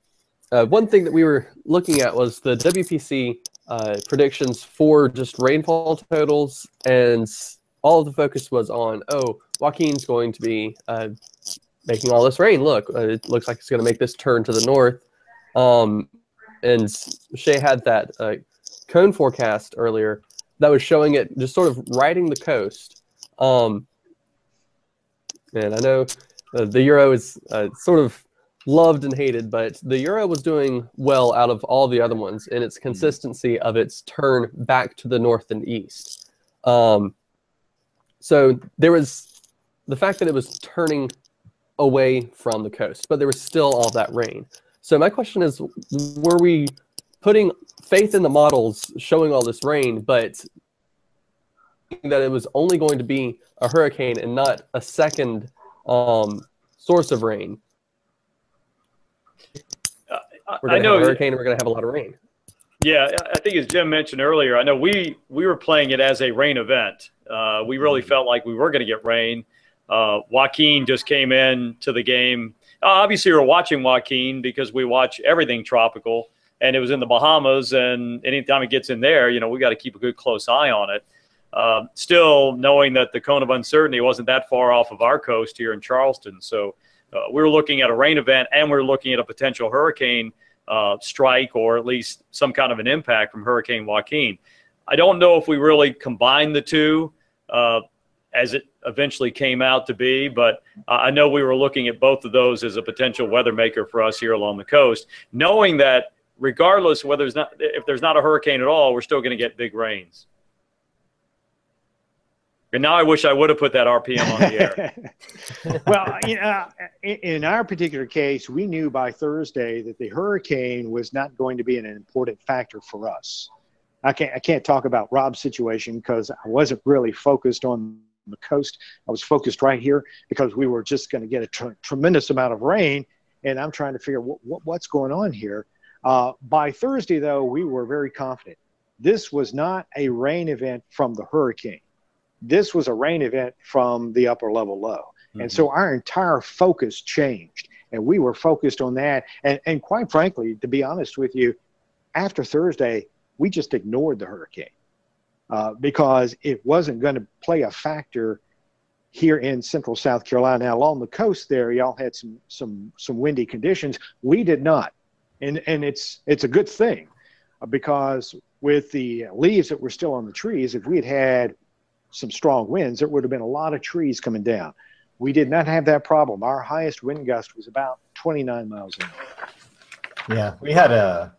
uh, one thing that we were looking at was the WPC uh, predictions for just rainfall totals, and all of the focus was on oh, Joaquin's going to be uh, making all this rain. Look, uh, it looks like it's going to make this turn to the north. Um, and Shay had that uh, cone forecast earlier that was showing it just sort of riding the coast. Um, and I know uh, the euro is uh, sort of loved and hated, but the euro was doing well out of all the other ones in its consistency of its turn back to the north and east. Um, so there was the fact that it was turning away from the coast, but there was still all that rain. So my question is, were we putting faith in the models showing all this rain, but that it was only going to be a hurricane and not a second um, source of rain? We're I going to have a hurricane and we're going to have a lot of rain. Yeah, I think as Jim mentioned earlier, I know we we were playing it as a rain event. Uh, we really felt like we were going to get rain. Uh, Joaquin just came in to the game. Uh, obviously, we were watching Joaquin because we watch everything tropical, and it was in the Bahamas. And anytime it gets in there, you know, we got to keep a good close eye on it. Uh, still, knowing that the cone of uncertainty wasn't that far off of our coast here in Charleston, so uh, we were looking at a rain event, and we are looking at a potential hurricane uh, strike or at least some kind of an impact from Hurricane Joaquin. I don't know if we really combined the two uh, as it eventually came out to be, but I know we were looking at both of those as a potential weather maker for us here along the coast, knowing that regardless whether there's not if there's not a hurricane at all, we're still going to get big rains. And now I wish I would have put that RPM on the air. well, you know, in, our particular case, we knew by Thursday that the hurricane was not going to be an important factor for us. I can't I can't talk about Rob's situation because I wasn't really focused on the coast. I was focused right here because we were just going to get a tr- tremendous amount of rain, and I'm trying to figure what, what's going on here. Uh, by Thursday, though, we were very confident. This was not a rain event from the hurricane this was a rain event from the upper level low. Mm-hmm. And so our entire focus changed. And we were focused on that. And, and quite frankly, to be honest with you, after Thursday, we just ignored the hurricane uh, because it wasn't going to play a factor here in central South Carolina. Now, along the coast there, y'all had some some some windy conditions. We did not, and and it's it's a good thing uh, because with the leaves that were still on the trees, if we had had some strong winds, there would have been a lot of trees coming down. We did not have that problem. Our highest wind gust was about 29 miles an hour. Yeah, we had a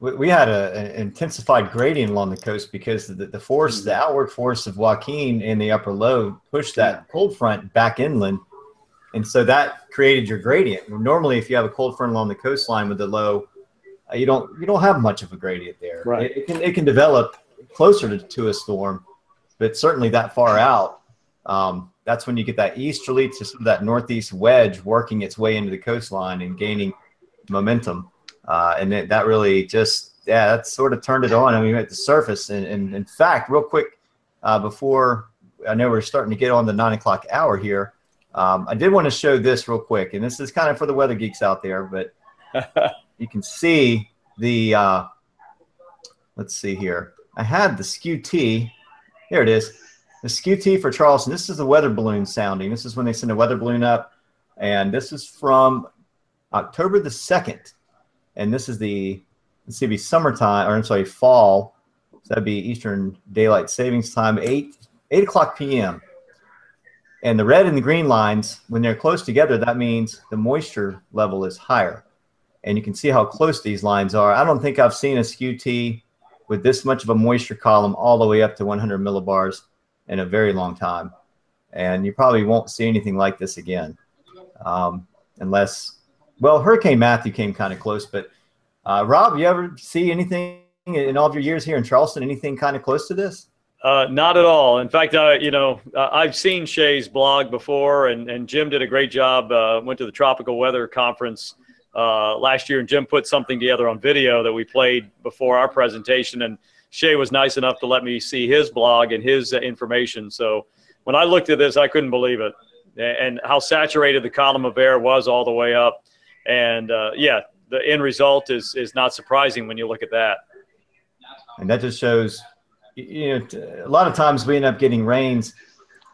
we had a, an intensified gradient along the coast because the, the force, the outward force of Joaquin in the upper low pushed that cold front back inland, and so that created your gradient. Normally, if you have a cold front along the coastline with the low, uh, you don't you don't have much of a gradient there. Right. It, it can it can develop closer to, to a storm, but certainly that far out, um, that's when you get that easterly to sort of that northeast wedge working its way into the coastline and gaining momentum. Uh, and it, that really just, yeah, that sort of turned it on. I mean, at the surface. And, and in fact, real quick, uh, before I know we're starting to get on the nine o'clock hour here, um, I did want to show this real quick. And this is kind of for the weather geeks out there, but you can see the, uh, let's see here. I had the Skew-T. There it is. The Skew-T for Charleston. This is the weather balloon sounding. This is when they send a weather balloon up. And this is from October the 2nd. And this is the, let's see, be summertime, or I'm sorry, fall. So that'd be Eastern Daylight Savings Time, 8, 8 o'clock p.m. And the red and the green lines, when they're close together, that means the moisture level is higher. And you can see how close these lines are. I don't think I've seen a Skew-T with this much of a moisture column all the way up to 100 millibars in a very long time. And you probably won't see anything like this again. Um, unless, well, Hurricane Matthew came kind of close. But uh, Rob, you ever see anything in all of your years here in Charleston, anything kind of close to this? Uh, not at all. In fact, uh, you know, I've seen Shay's blog before, and, and Jim did a great job. Uh, went to the Tropical Weather Conference uh, last year, and Jim put something together on video that we played before our presentation. And Shay was nice enough to let me see his blog and his uh, information. So when I looked at this, I couldn't believe it, and how saturated the column of air was all the way up. And yeah, the end result is is not surprising when you look at that. And that just shows you know, a lot of times we end up getting rains,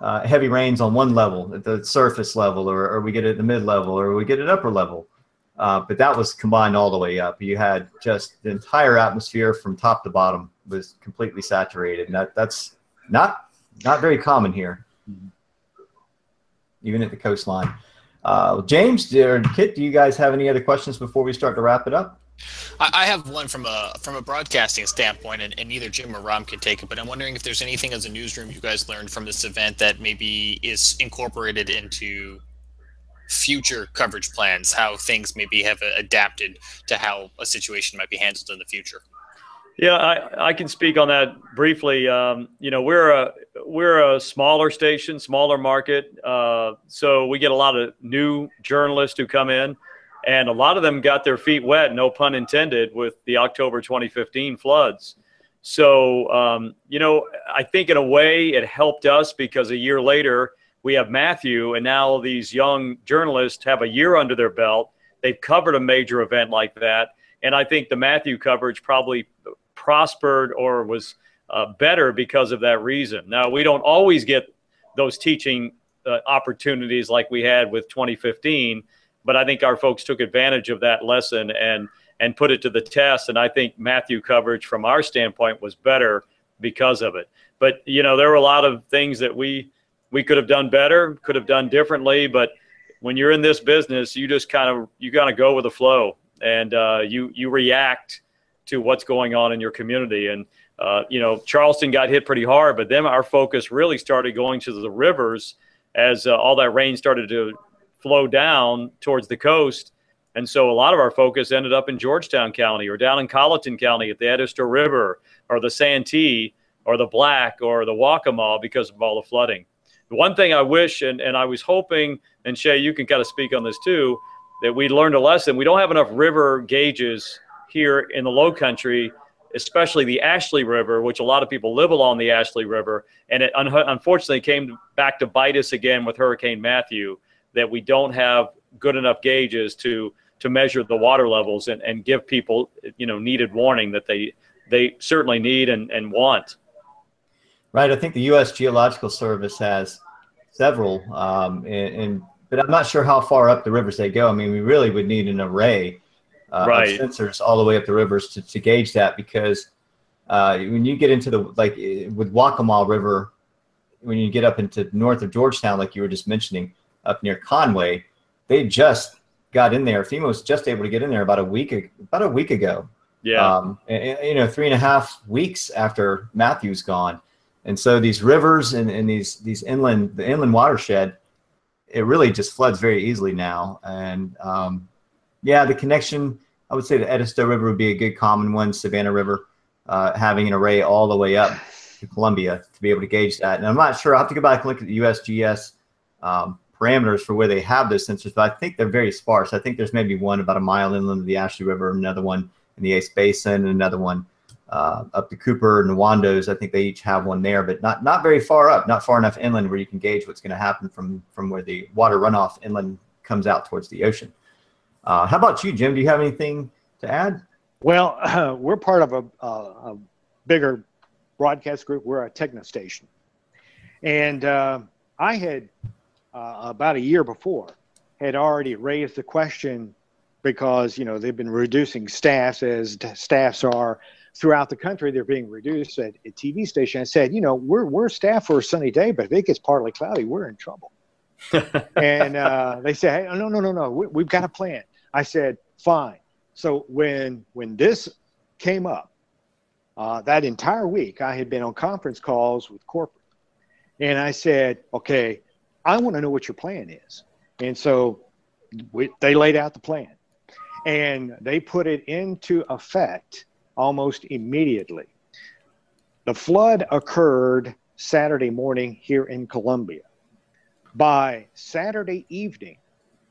uh, heavy rains on one level, at the surface level, or, or we get it at the mid level, or we get it upper level. Uh, but that was combined all the way up. You had just the entire atmosphere from top to bottom was completely saturated, and that, that's not not very common here, even at the coastline. Uh, James or Kit, do you guys have any other questions before we start to wrap it up? I have one from a from a broadcasting standpoint, and, and neither Jim or Rob can take it. But I'm wondering if there's anything as a newsroom you guys learned from this event that maybe is incorporated into future coverage plans, how things maybe have adapted to how a situation might be handled in the future. Yeah, I, I can speak on that briefly. Um, you know, we're a we're a smaller station, smaller market, uh, so we get a lot of new journalists who come in and a lot of them got their feet wet, no pun intended, with the October 2015 floods. So, um, you know, I think in a way it helped us because a year later we have Matthew, and now these young journalists have a year under their belt. They've covered a major event like that. And I think the Matthew coverage probably prospered or was uh, better because of that reason. Now, we don't always get those teaching uh, opportunities like we had with 2015 but I think our folks took advantage of that lesson and and put it to the test. And I think Matthew coverage from our standpoint was better because of it. But you know, there were a lot of things that we we could have done better, could have done differently. But when you're in this business, you just kind of you got to go with the flow, and uh, you you react to what's going on in your community. And uh, you know, Charleston got hit pretty hard, but then our focus really started going to the rivers as uh, all that rain started to flow down towards the coast. And so a lot of our focus ended up in Georgetown County or down in Colleton County at the Edisto River or the Santee or the Black or the Waccamaw because of all the flooding. One thing I wish, and, and I was hoping, and Shay, you can kind of speak on this too, that we learned a lesson. We don't have enough river gauges here in the low country, especially the Ashley River, which a lot of people live along the Ashley River. And it un- unfortunately came back to bite us again with Hurricane Matthew that we don't have good enough gauges to to measure the water levels and, and give people you know needed warning that they they certainly need and, and want. Right. I think the U.S. Geological Service has several, um, and, and, but I'm not sure how far up the rivers they go. I mean, we really would need an array uh, right. of sensors all the way up the rivers to, to gauge that because uh, when you get into the like with Waccamaw River, when you get up into north of Georgetown, like you were just mentioning, up near Conway, they just got in there. FEMA was just able to get in there about a week about a week ago. Yeah. Um, and, you know, three and a half weeks after Matthew's gone, and so these rivers and, and these these inland the inland watershed, it really just floods very easily now. And um, yeah, the connection I would say the Edisto River would be a good common one. Savannah River, uh, having an array all the way up to Columbia to be able to gauge that. And I'm not sure. I have to go back and look at the USGS um, parameters for where they have those sensors, but I think they're very sparse. I think there's maybe one about a mile inland of the Ashley River, another one in the ACE Basin, and another one uh, up to Cooper and Wandos. I think they each have one there, but not not very far up, not far enough inland where you can gauge what's going to happen from from where the water runoff inland comes out towards the ocean. Uh, how about you, Jim? Do you have anything to add? Well, uh, we're part of a, a, bigger broadcast group. We're a Tegna station, and uh, I had uh, about a year before had already raised the question because you know they've been reducing staffs as staffs are throughout the country. They're being reduced at a TV station. I said, you know, we're we're staffed for a sunny day, but if it gets partly cloudy, we're in trouble. and uh, they say, hey, no, no, no, no, we, we've got a plan. I said, fine. So when when this came up, uh, that entire week I had been on conference calls with corporate, and I said, okay, I want to know what your plan is. And so we, they laid out the plan, and they put it into effect almost immediately. The flood occurred Saturday morning here in Columbia. By Saturday evening,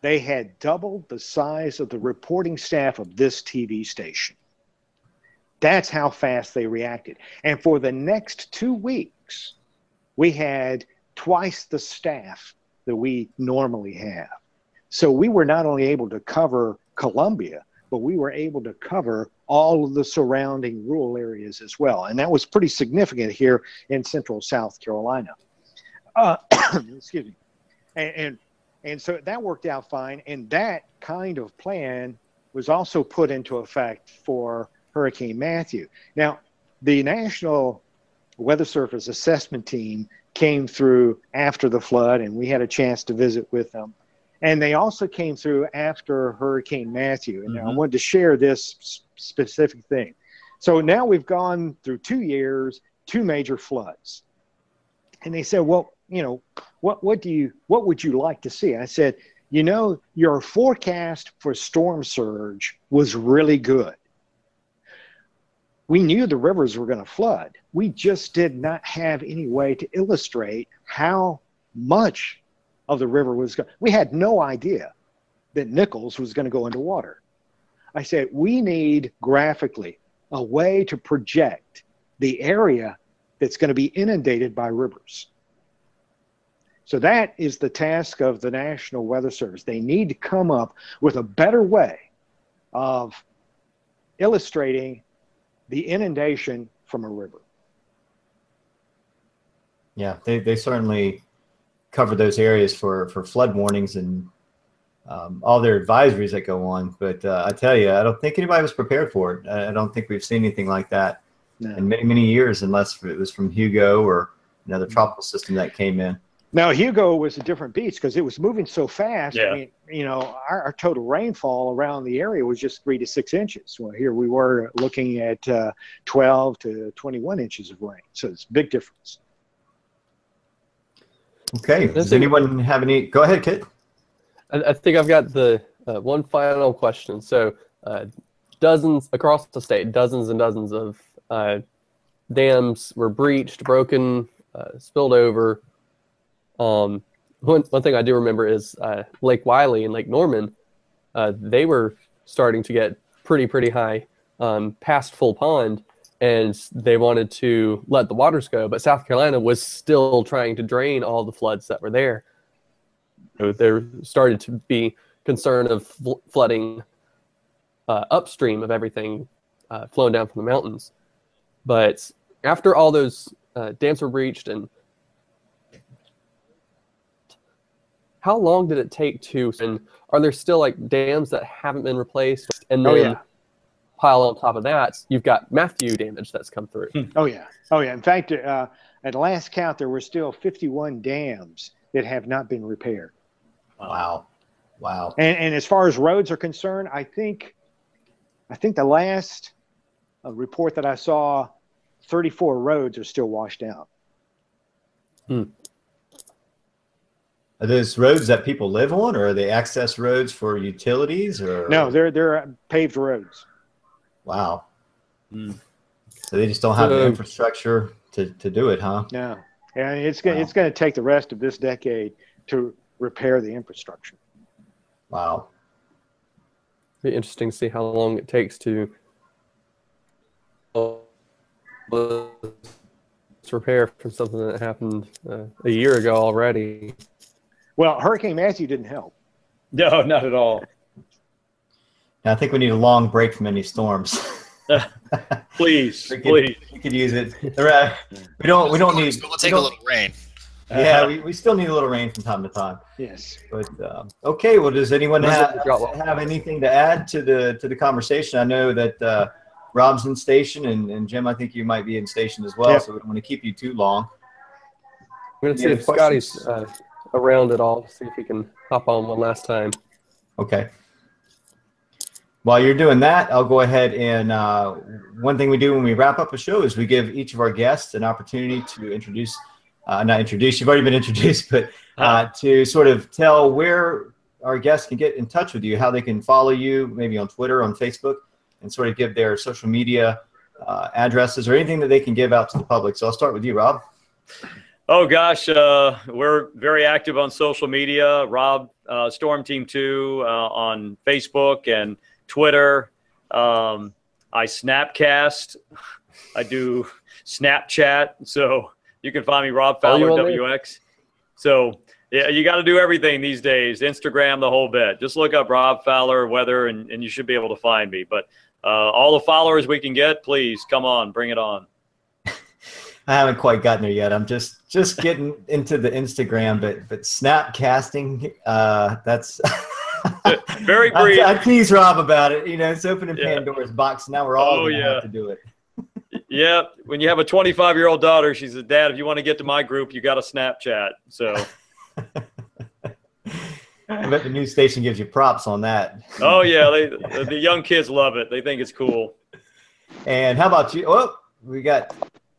they had doubled the size of the reporting staff of this TV station. That's how fast they reacted. And for the next two weeks, we had twice the staff that we normally have. So we were not only able to cover Columbia, but we were able to cover all of the surrounding rural areas as well. And that was pretty significant here in central South Carolina. Uh, excuse me. And, and, and so that worked out fine. And that kind of plan was also put into effect for Hurricane Matthew. Now, the National Weather Service Assessment Team came through after the flood, and we had a chance to visit with them. And they also came through after Hurricane Matthew. And mm-hmm. I wanted to share this specific thing. So now we've gone through two years, two major floods. And they said, well, you know, what, what do you, what would you like to see? I said, you know, your forecast for storm surge was really good. We knew the rivers were going to flood. We just did not have any way to illustrate how much of the river was going. We had no idea that Nichols was going to go into water. I said, we need graphically a way to project the area that's going to be inundated by rivers. So that is the task of the National Weather Service. They need to come up with a better way of illustrating the inundation from a river. Yeah, they, they certainly cover those areas for, for flood warnings and um, all their advisories that go on. But uh, I tell you, I don't think anybody was prepared for it. I, don't think we've seen anything like that no. in many, many years, unless it was from Hugo or another tropical system that came in. Now Hugo was a different beast because it was moving so fast. Yeah. I mean, you know, our, our, total rainfall around the area was just three to six inches. Well, here we were looking at uh, 12 to 21 inches of rain. So it's a big difference. Okay. Does anyone have any? Go ahead, Kit. I, I think I've got the uh, one final question. So, uh, dozens across the state, dozens and dozens of uh, dams were breached, broken, uh, spilled over um, one, one thing I do remember is uh, Lake Wylie and Lake Norman. Uh, they were starting to get pretty, pretty high um, past full pond, and they wanted to let the waters go. But South Carolina was still trying to drain all the floods that were there. So there started to be concern of fl- flooding uh, upstream of everything uh, flowing down from the mountains. But after all those uh, dams were breached and how long did it take to and are there still like dams that haven't been replaced and oh, then oh, yeah. pile on top of that you've got matthew damage that's come through hmm. oh yeah oh yeah in fact uh, at last count there were still 51 dams that have not been repaired wow wow and, and as far as roads are concerned i think i think the last uh, report that i saw 34 roads are still washed out hmm. Are those roads that people live on, or are they access roads for utilities? Or no, they're they're paved roads. Wow. Mm. So they just don't have the infrastructure to, to do it, huh? No, and it's going wow. it's going to take the rest of this decade to repair the infrastructure. Wow. Be interesting to see how long it takes to repair from something that happened uh, a year ago already. Well, Hurricane Matthew didn't help. No, not at all. I think we need a long break from any storms. Please, We could- please. We could use it. We don't. We don't need. But we'll take a don't- little rain. Yeah, we, we still need a little rain from time to time. Yes. But um, okay, well, does anyone have, it drop off? have anything to add to the to the conversation? I know that uh, Rob's in station, and, and Jim, I think you might be in station as well. Yep. So we don't want to keep you too long. I'm going to see if other Scotty's uh, around at all. See if he can hop on one last time. Okay. While you're doing that, I'll go ahead and uh, one thing we do when we wrap up a show is we give each of our guests an opportunity to introduce, uh, not introduced, you've already been introduced, but uh, to sort of tell where our guests can get in touch with you, how they can follow you, maybe on Twitter, on Facebook, and sort of give their social media uh, addresses or anything that they can give out to the public. So I'll start with you, Rob. Oh gosh, uh, we're very active on social media. Rob uh, Storm Team Two uh, on Facebook and Twitter. Um, I Snapcast. I do Snapchat. So you can find me Rob Oh, Fowler? WX. So yeah, you got to do everything these days. Instagram, the whole bit. Just look up Rob Fowler Weather, and, and you should be able to find me. But uh, all the followers we can get, please come on, bring it on. I haven't quite gotten there yet. I'm just just getting into the Instagram, but but Snapcasting, uh, that's Very brief. I, I tease Rob about it. You know, it's opening Yeah. Pandora's box. Now we're all Oh, gonna yeah. have to do it. Yeah, when you have a 25 year old daughter, she says, "Dad, if you want to get to my group, you got to Snapchat." So, I bet the news station gives you props on that. oh yeah, they, the, the young kids love it. They think it's cool. And how about you? Oh, we got.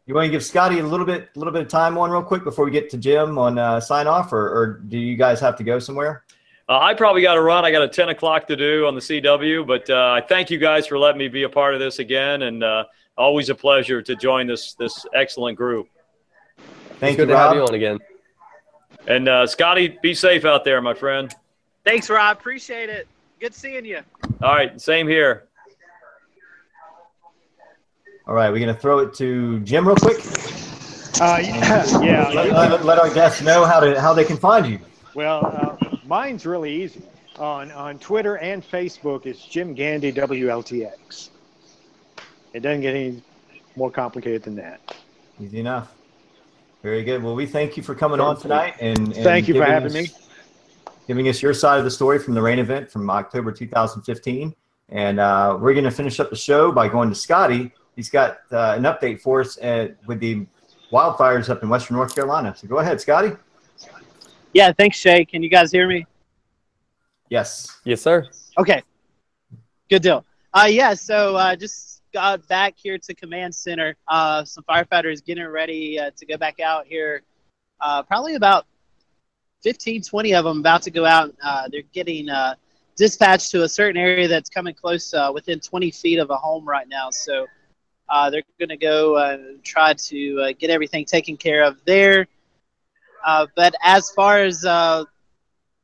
You want to give Scotty a little bit, a little bit of time on real quick before we get to Jim on uh, sign off, or, or do you guys have to go somewhere? Uh, I probably got to run. I got a 10 o'clock to do on the CW, but uh, I thank you guys for letting me be a part of this again, and uh, always a pleasure to join this this excellent group. Thank it's good you, to have Rob. you on again. And uh, Scotty, be safe out there, my friend. Thanks, Rob. Appreciate it. Good seeing you. All right, same here. All right, we're gonna throw it to Jim real quick. Uh, yeah. Let, you let- let our guests know how to how they can find you. Well, uh, mine's really easy. On on Twitter and Facebook, it's Jim Gandy WLTX. It doesn't get any more complicated than that. Easy enough. Very good. Well, we thank you for coming on tonight and, and Thank you for having us- me. Giving us your side of the story from the rain event from October 2015. And uh, we're going to finish up the show by going to Scotty. He's got uh, an update for us at, with the wildfires up in Western North Carolina. So go ahead, Scotty. Yeah, thanks, Shay. Can you guys hear me? Yes. Yes, sir. Okay. Good deal. Uh, yeah, so uh, just got back here to command center. Uh, some firefighters getting ready uh, to go back out here. Uh, probably about 15, 20 of them about to go out. Uh, they're getting uh, dispatched to a certain area that's coming close uh, within 20 feet of a home right now. So they're going to go uh, try to get everything taken care of there. But as far as the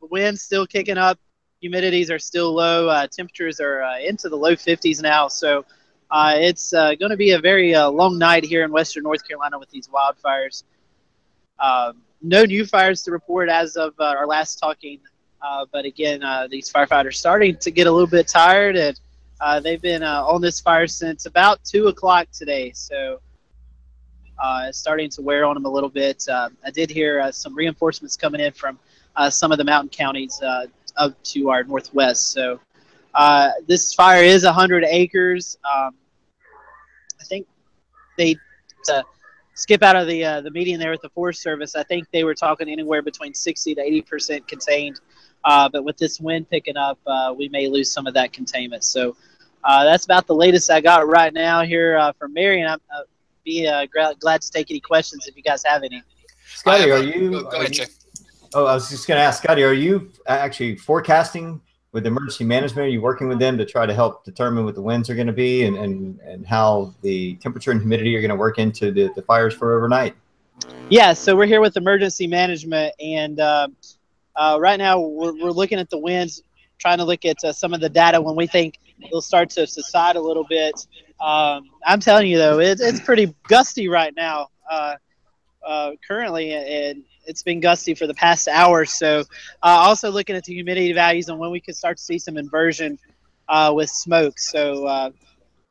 wind still kicking up, humidities are still low. Uh, temperatures are uh, into the low 50s now. So uh, it's uh, going to be a very uh, long night here in western North Carolina with these wildfires. Um, no new fires to report as of uh, our last talking. Uh, but again, uh, these firefighters starting to get a little bit tired, and they've been on this fire since about two o'clock today. So it's starting to wear on them a little bit. Uh, I did hear some reinforcements coming in from some of the mountain counties up to our northwest. So uh, this fire is 100 acres. Um, they to skip out of the uh, the meeting there with the Forest Service. I think they were talking anywhere between 60 to 80 percent contained. Uh, but with this wind picking up, uh, we may lose some of that containment. So uh, that's about the latest I got right now here uh, from Mary, and I'm uh, be uh, gra- glad to take any questions if you guys have any. Scotty, are you? Go, go are ahead, you- Oh, I was just going to ask Scotty, are you actually forecasting with emergency management? Are you working with them to try to help determine what the winds are going to be and, and, and how the temperature and humidity are going to work into the, the fires for overnight? Yeah, so we're here with emergency management, and uh, uh, right now we're, we're looking at the winds, trying to look at uh, some of the data when we think they'll start to subside a little bit. Um, I'm telling you though, it, it's pretty gusty right now, uh, uh, currently, and it's been gusty for the past hour. So, uh, also looking at the humidity values and when we could start to see some inversion uh, with smoke. So. Uh,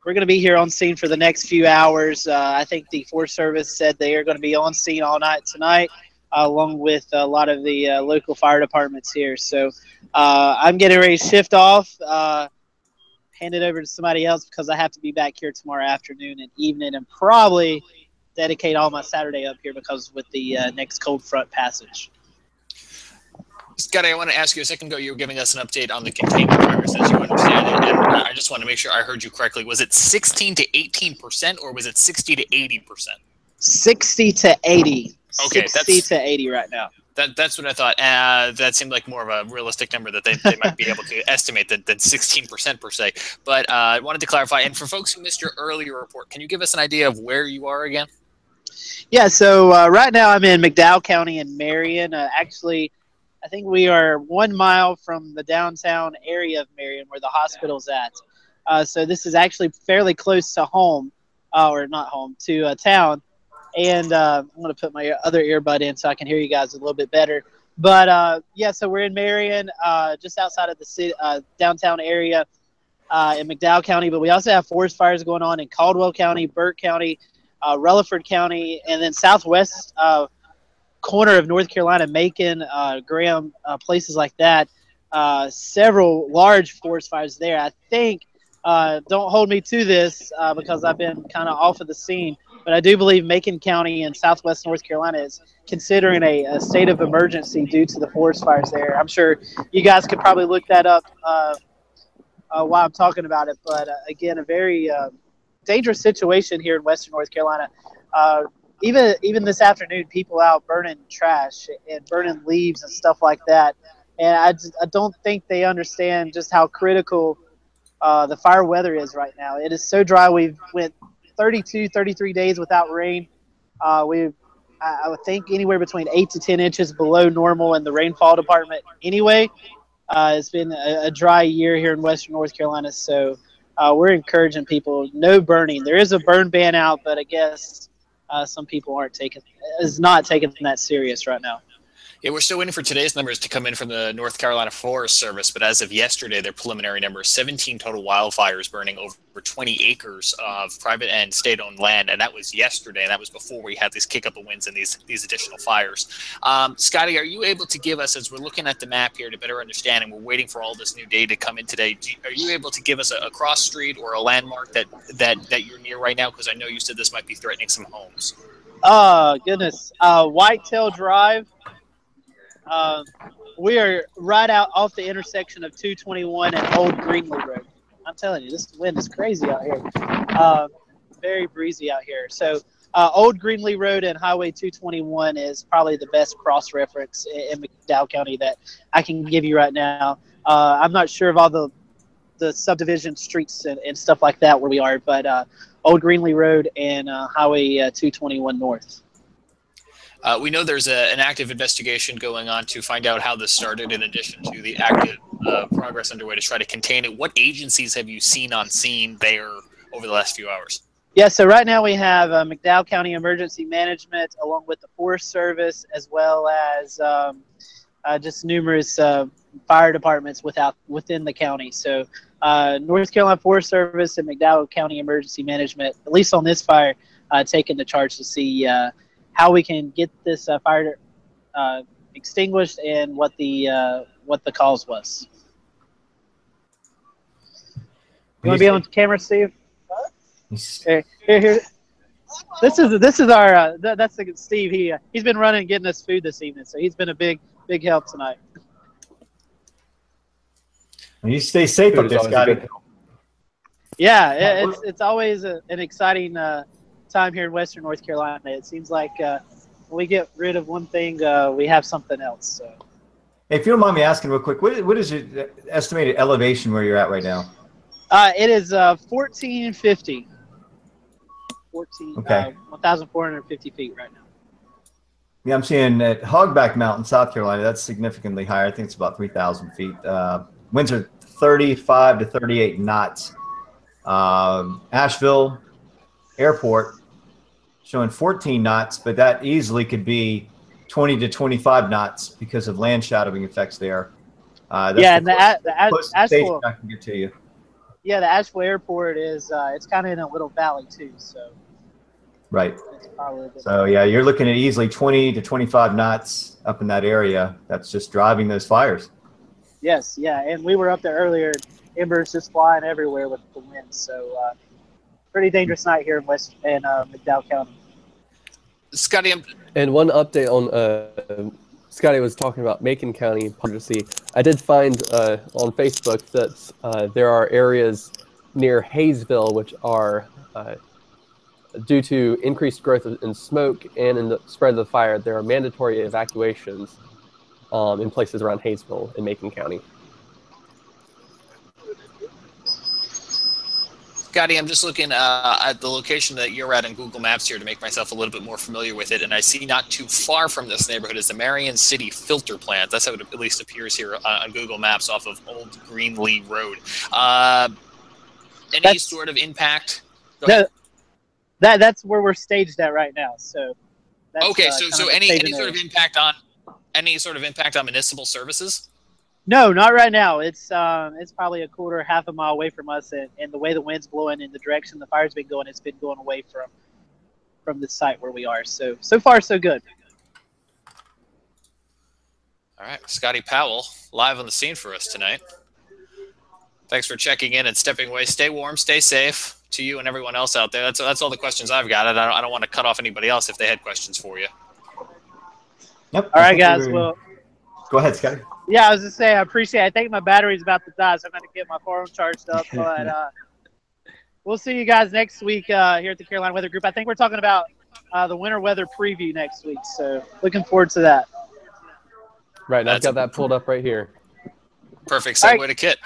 we're going to be here on scene for the next few hours. Uh, I think the Forest Service said they are going to be on scene all night tonight, uh, along with a lot of the local fire departments here. So I'm getting ready to shift off, hand it over to somebody else because I have to be back here tomorrow afternoon and evening, and probably dedicate all my Saturday up here because with the uh, next cold front passage. Scotty, I want to ask you a second ago. You were giving us an update on the containment progress as you understand it, and I just want to make sure I heard you correctly. Was it 16 to 18 percent, or was it 60 to 80 percent? 60 to 80. Okay, 60 that's- to 80 right now. That, that's what I thought. Uh, that seemed like more of a realistic number that they, they might be able to estimate than, than 16% per se. But uh, I wanted to clarify. And for folks who missed your earlier report, can you give us an idea of where you are again? Yeah, so uh, right now I'm in McDowell County in Marion. Uh, actually, I think we are one mile from the downtown area of Marion where the hospital's at. Uh, so this is actually fairly close to home, uh, or not home, to uh, town. And uh, I'm going to put my other earbud in so I can hear you guys a little bit better. But yeah, so we're in Marion, just outside of the city, downtown area in McDowell County. But we also have forest fires going on in Caldwell County, Burke County, uh, Rutherford County, and then southwest uh, corner of North Carolina, Macon, uh, Graham, uh, places like that. Uh, several large forest fires there. I think. Uh, don't hold me to this because I've been kind of off of the scene, but I do believe Macon County in southwest North Carolina is considering a, a state of emergency due to the forest fires there. I'm sure you guys could probably look that up while I'm talking about it, but again, a very dangerous situation here in Western North Carolina. Uh, even even this afternoon, people out burning trash and burning leaves and stuff like that. And I, just, I don't think they understand just how critical uh, the fire weather is right now. It is so dry. We've went 32, 33 days without rain. Uh, we've I, would think anywhere between eight to 10 inches below normal in the rainfall department. Anyway, uh, it's been a, a dry year here in Western North Carolina, so uh, we're encouraging people no burning. There is a burn ban out, but I guess uh, some people aren't taking is not taking that serious right now. Yeah, we're still waiting for today's numbers to come in from the North Carolina Forest Service, but as of yesterday, their preliminary number is 17 total wildfires burning over 20 acres of private and state-owned land, and that was yesterday, and that was before we had these kick-up of winds and these these additional fires. Um, Scotty, are you able to give us, as we're looking at the map here to better understand, and we're waiting for all this new data to come in today, do, are you able to give us a, a cross street or a landmark that that that you're near right now? Because I know you said this might be threatening some homes. Oh goodness, uh, Whitetail Drive. Uh, we are right out off the intersection of 221 and Old Greenlee Road. I'm telling you, this wind is crazy out here. Uh, very breezy out here. So, uh, Old Greenlee Road and Highway 221 is probably the best cross reference in, in McDowell County that I can give you right now. Uh, I'm not sure of all the the subdivision streets and, and stuff like that where we are, but uh, Old Greenlee Road and uh, Highway uh, 221 North. Uh, we know there's a, an active investigation going on to find out how this started, in addition to the active uh, progress underway to try to contain it. What agencies have you seen on scene there over the last few hours? Yeah, so right now we have uh, McDowell County Emergency Management along with the Forest Service as well as um, uh, just numerous uh, fire departments without within the county. So uh, North Carolina Forest Service and McDowell County Emergency Management, at least on this fire, taking the charge to see how we can get this uh, fire uh, extinguished and what the uh, what the cause was. You want to be on camera, Steve? Here, here, here. This is this is our uh, th- that's the, Steve. He uh, he's been running getting us food this evening, so he's been a big big help tonight. You stay safe Food up there, Scotty. Yeah, it, it's it's always a, an exciting uh, time here in Western North Carolina. It seems like uh, when we get rid of one thing, uh, we have something else. So. Hey, if you don't mind me asking real quick, what is, what is your estimated elevation where you're at right now? Uh, it is uh, 1450. 14, Okay. uh, 1,450 feet right now. Yeah, I'm seeing at Hogback Mountain, South Carolina, that's significantly higher. I think it's about 3,000 feet. Uh, winds are 35 to 38 knots. Um, Asheville Airport showing 14 knots, but that easily could be 20 to 25 knots because of land shadowing effects there. Uh, that's yeah, the and the, a- the a- closest Asheville, I can get to you. yeah, the Asheville Airport is uh, it's kind of in a little valley too, so Right. it's probably a bit. So yeah, you're looking at easily 20 to 25 knots up in that area. That's just driving those fires. Yes, yeah, and we were up there earlier. Embers just flying everywhere with the wind, so uh, pretty dangerous night here in West in uh, McDowell County. Scotty, I'm, And one update on uh, Scotty was talking about Macon County. I did find uh, on Facebook that uh, there are areas near Hayesville which are uh, due to increased growth in smoke and in the spread of the fire. There are mandatory evacuations um, in places around Hayesville in Macon County. Scotty, I'm just looking uh, at the location that you're at in Google Maps here to make myself a little bit more familiar with it, and I see not too far from this neighborhood is the Marion City Filter Plant. That's how it at least appears here uh, on Google Maps off of Old Greenlee Road. Uh, any That's- sort of impact? No, that that's where we're staged at right now. So. That's, Okay, uh, so so any any sort of impact on any sort of impact on municipal services? No, not right now. It's um, it's probably a quarter, half a mile away from us, and, and the way the wind's blowing in the direction the fire's been going, it's been going away from from the site where we are. So so far so good. All right, Scotty Powell live on the scene for us tonight. Thanks for checking in and stepping away. Stay warm, stay safe to you and everyone else out there. That's that's all the questions I've got. I don't, I don't want to cut off anybody else if they had questions for you. Yep. All I right, think guys. Well, go ahead, Scotty. Yeah, I was just saying, I appreciate. It. I think my battery's about to die, so I'm going to get my phone charged up. But uh, we'll see you guys next week uh, here at the Carolina Weather Group. I think we're talking about uh, the winter weather preview next week. So looking forward to that. Right, and I've got that pulled up right here. Perfect All segue right. to Kit.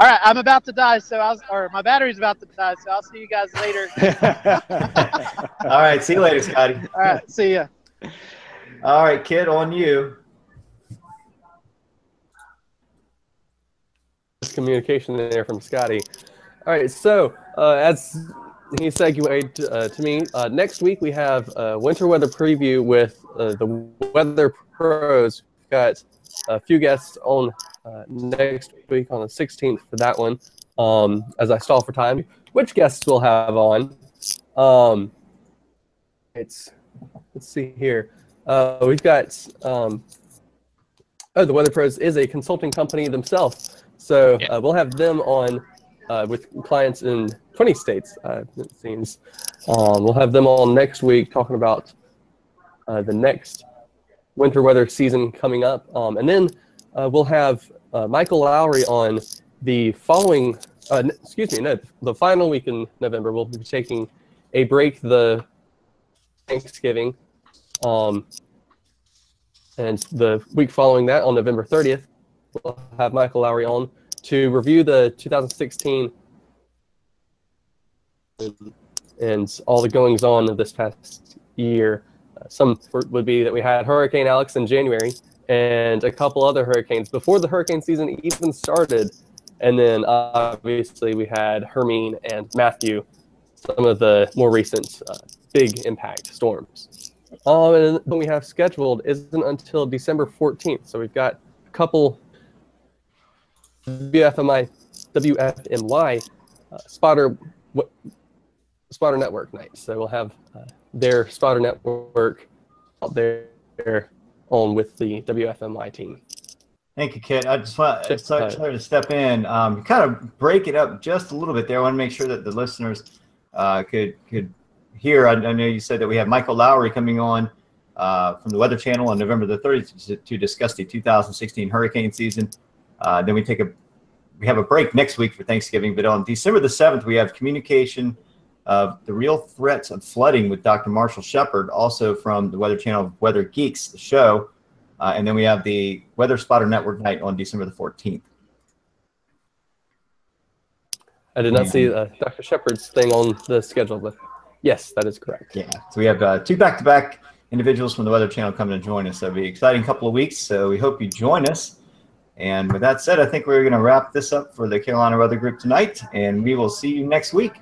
All right, I'm about to die, so I'll or my battery's about to die, so I'll see you guys later. All right. See you later, Scotty. All right, see ya. All right, kid, on you. Communication there from Scotty. All right, so uh, as he segued uh, to me, uh, next week we have a winter weather preview with uh, the weather pros. We've got a few guests on uh, next week on the 16th for that one. Um, as I stall for time, which guests we'll have on? Um, it's let's see here. Uh, we've got um, oh, the Weather Pros is a consulting company themselves. So Yeah. uh, we'll have them on uh, with clients in 20 states, uh, it seems. Um, we'll have them on next week talking about uh, the next winter weather season coming up. Um, and then uh, we'll have uh, Michael Lowry on the following, uh, n- excuse me, no, the final week in November. We'll be taking a break the Thanksgiving. Um, and the week following that, on November 30th, we'll have Michael Lowry on to review the 2016 and all the goings on of this past year. Uh, some would be that we had Hurricane Alex in January and a couple other hurricanes before the hurricane season even started. And then obviously we had Hermine and Matthew, some of the more recent uh, big impact storms. Um, and what we have scheduled isn't until December 14th. So we've got a couple WFMI, WFMY uh, spotter spotter network nights. So we'll have uh, their spotter network out there on with the WFMI team. Thank you, Kit. I just want sorry, sorry to step in. Um, kind of break it up just a little bit there. I want to make sure that the listeners uh, could could hear. I, I know you said that we have Michael Lowry coming on uh, from the Weather Channel on November the 30th to, to discuss the 2016 hurricane season. Uh, then we take a we have a break next week for Thanksgiving, but on December the 7th we have communication of the real threats of flooding with Dr. Marshall Shepard, also from the Weather Channel Weather Geeks, the show. Uh, and then we have the Weather Spotter Network night on December the 14th. I did not see uh, Dr. Shepard's thing on the schedule, but yes, that is correct. Yeah. So we have uh, two back to back individuals from the Weather Channel coming to join us. That'll be an exciting couple of weeks. So we hope you join us. And with that said, I think we're going to wrap this up for the Carolina Weather Group tonight, and we will see you next week.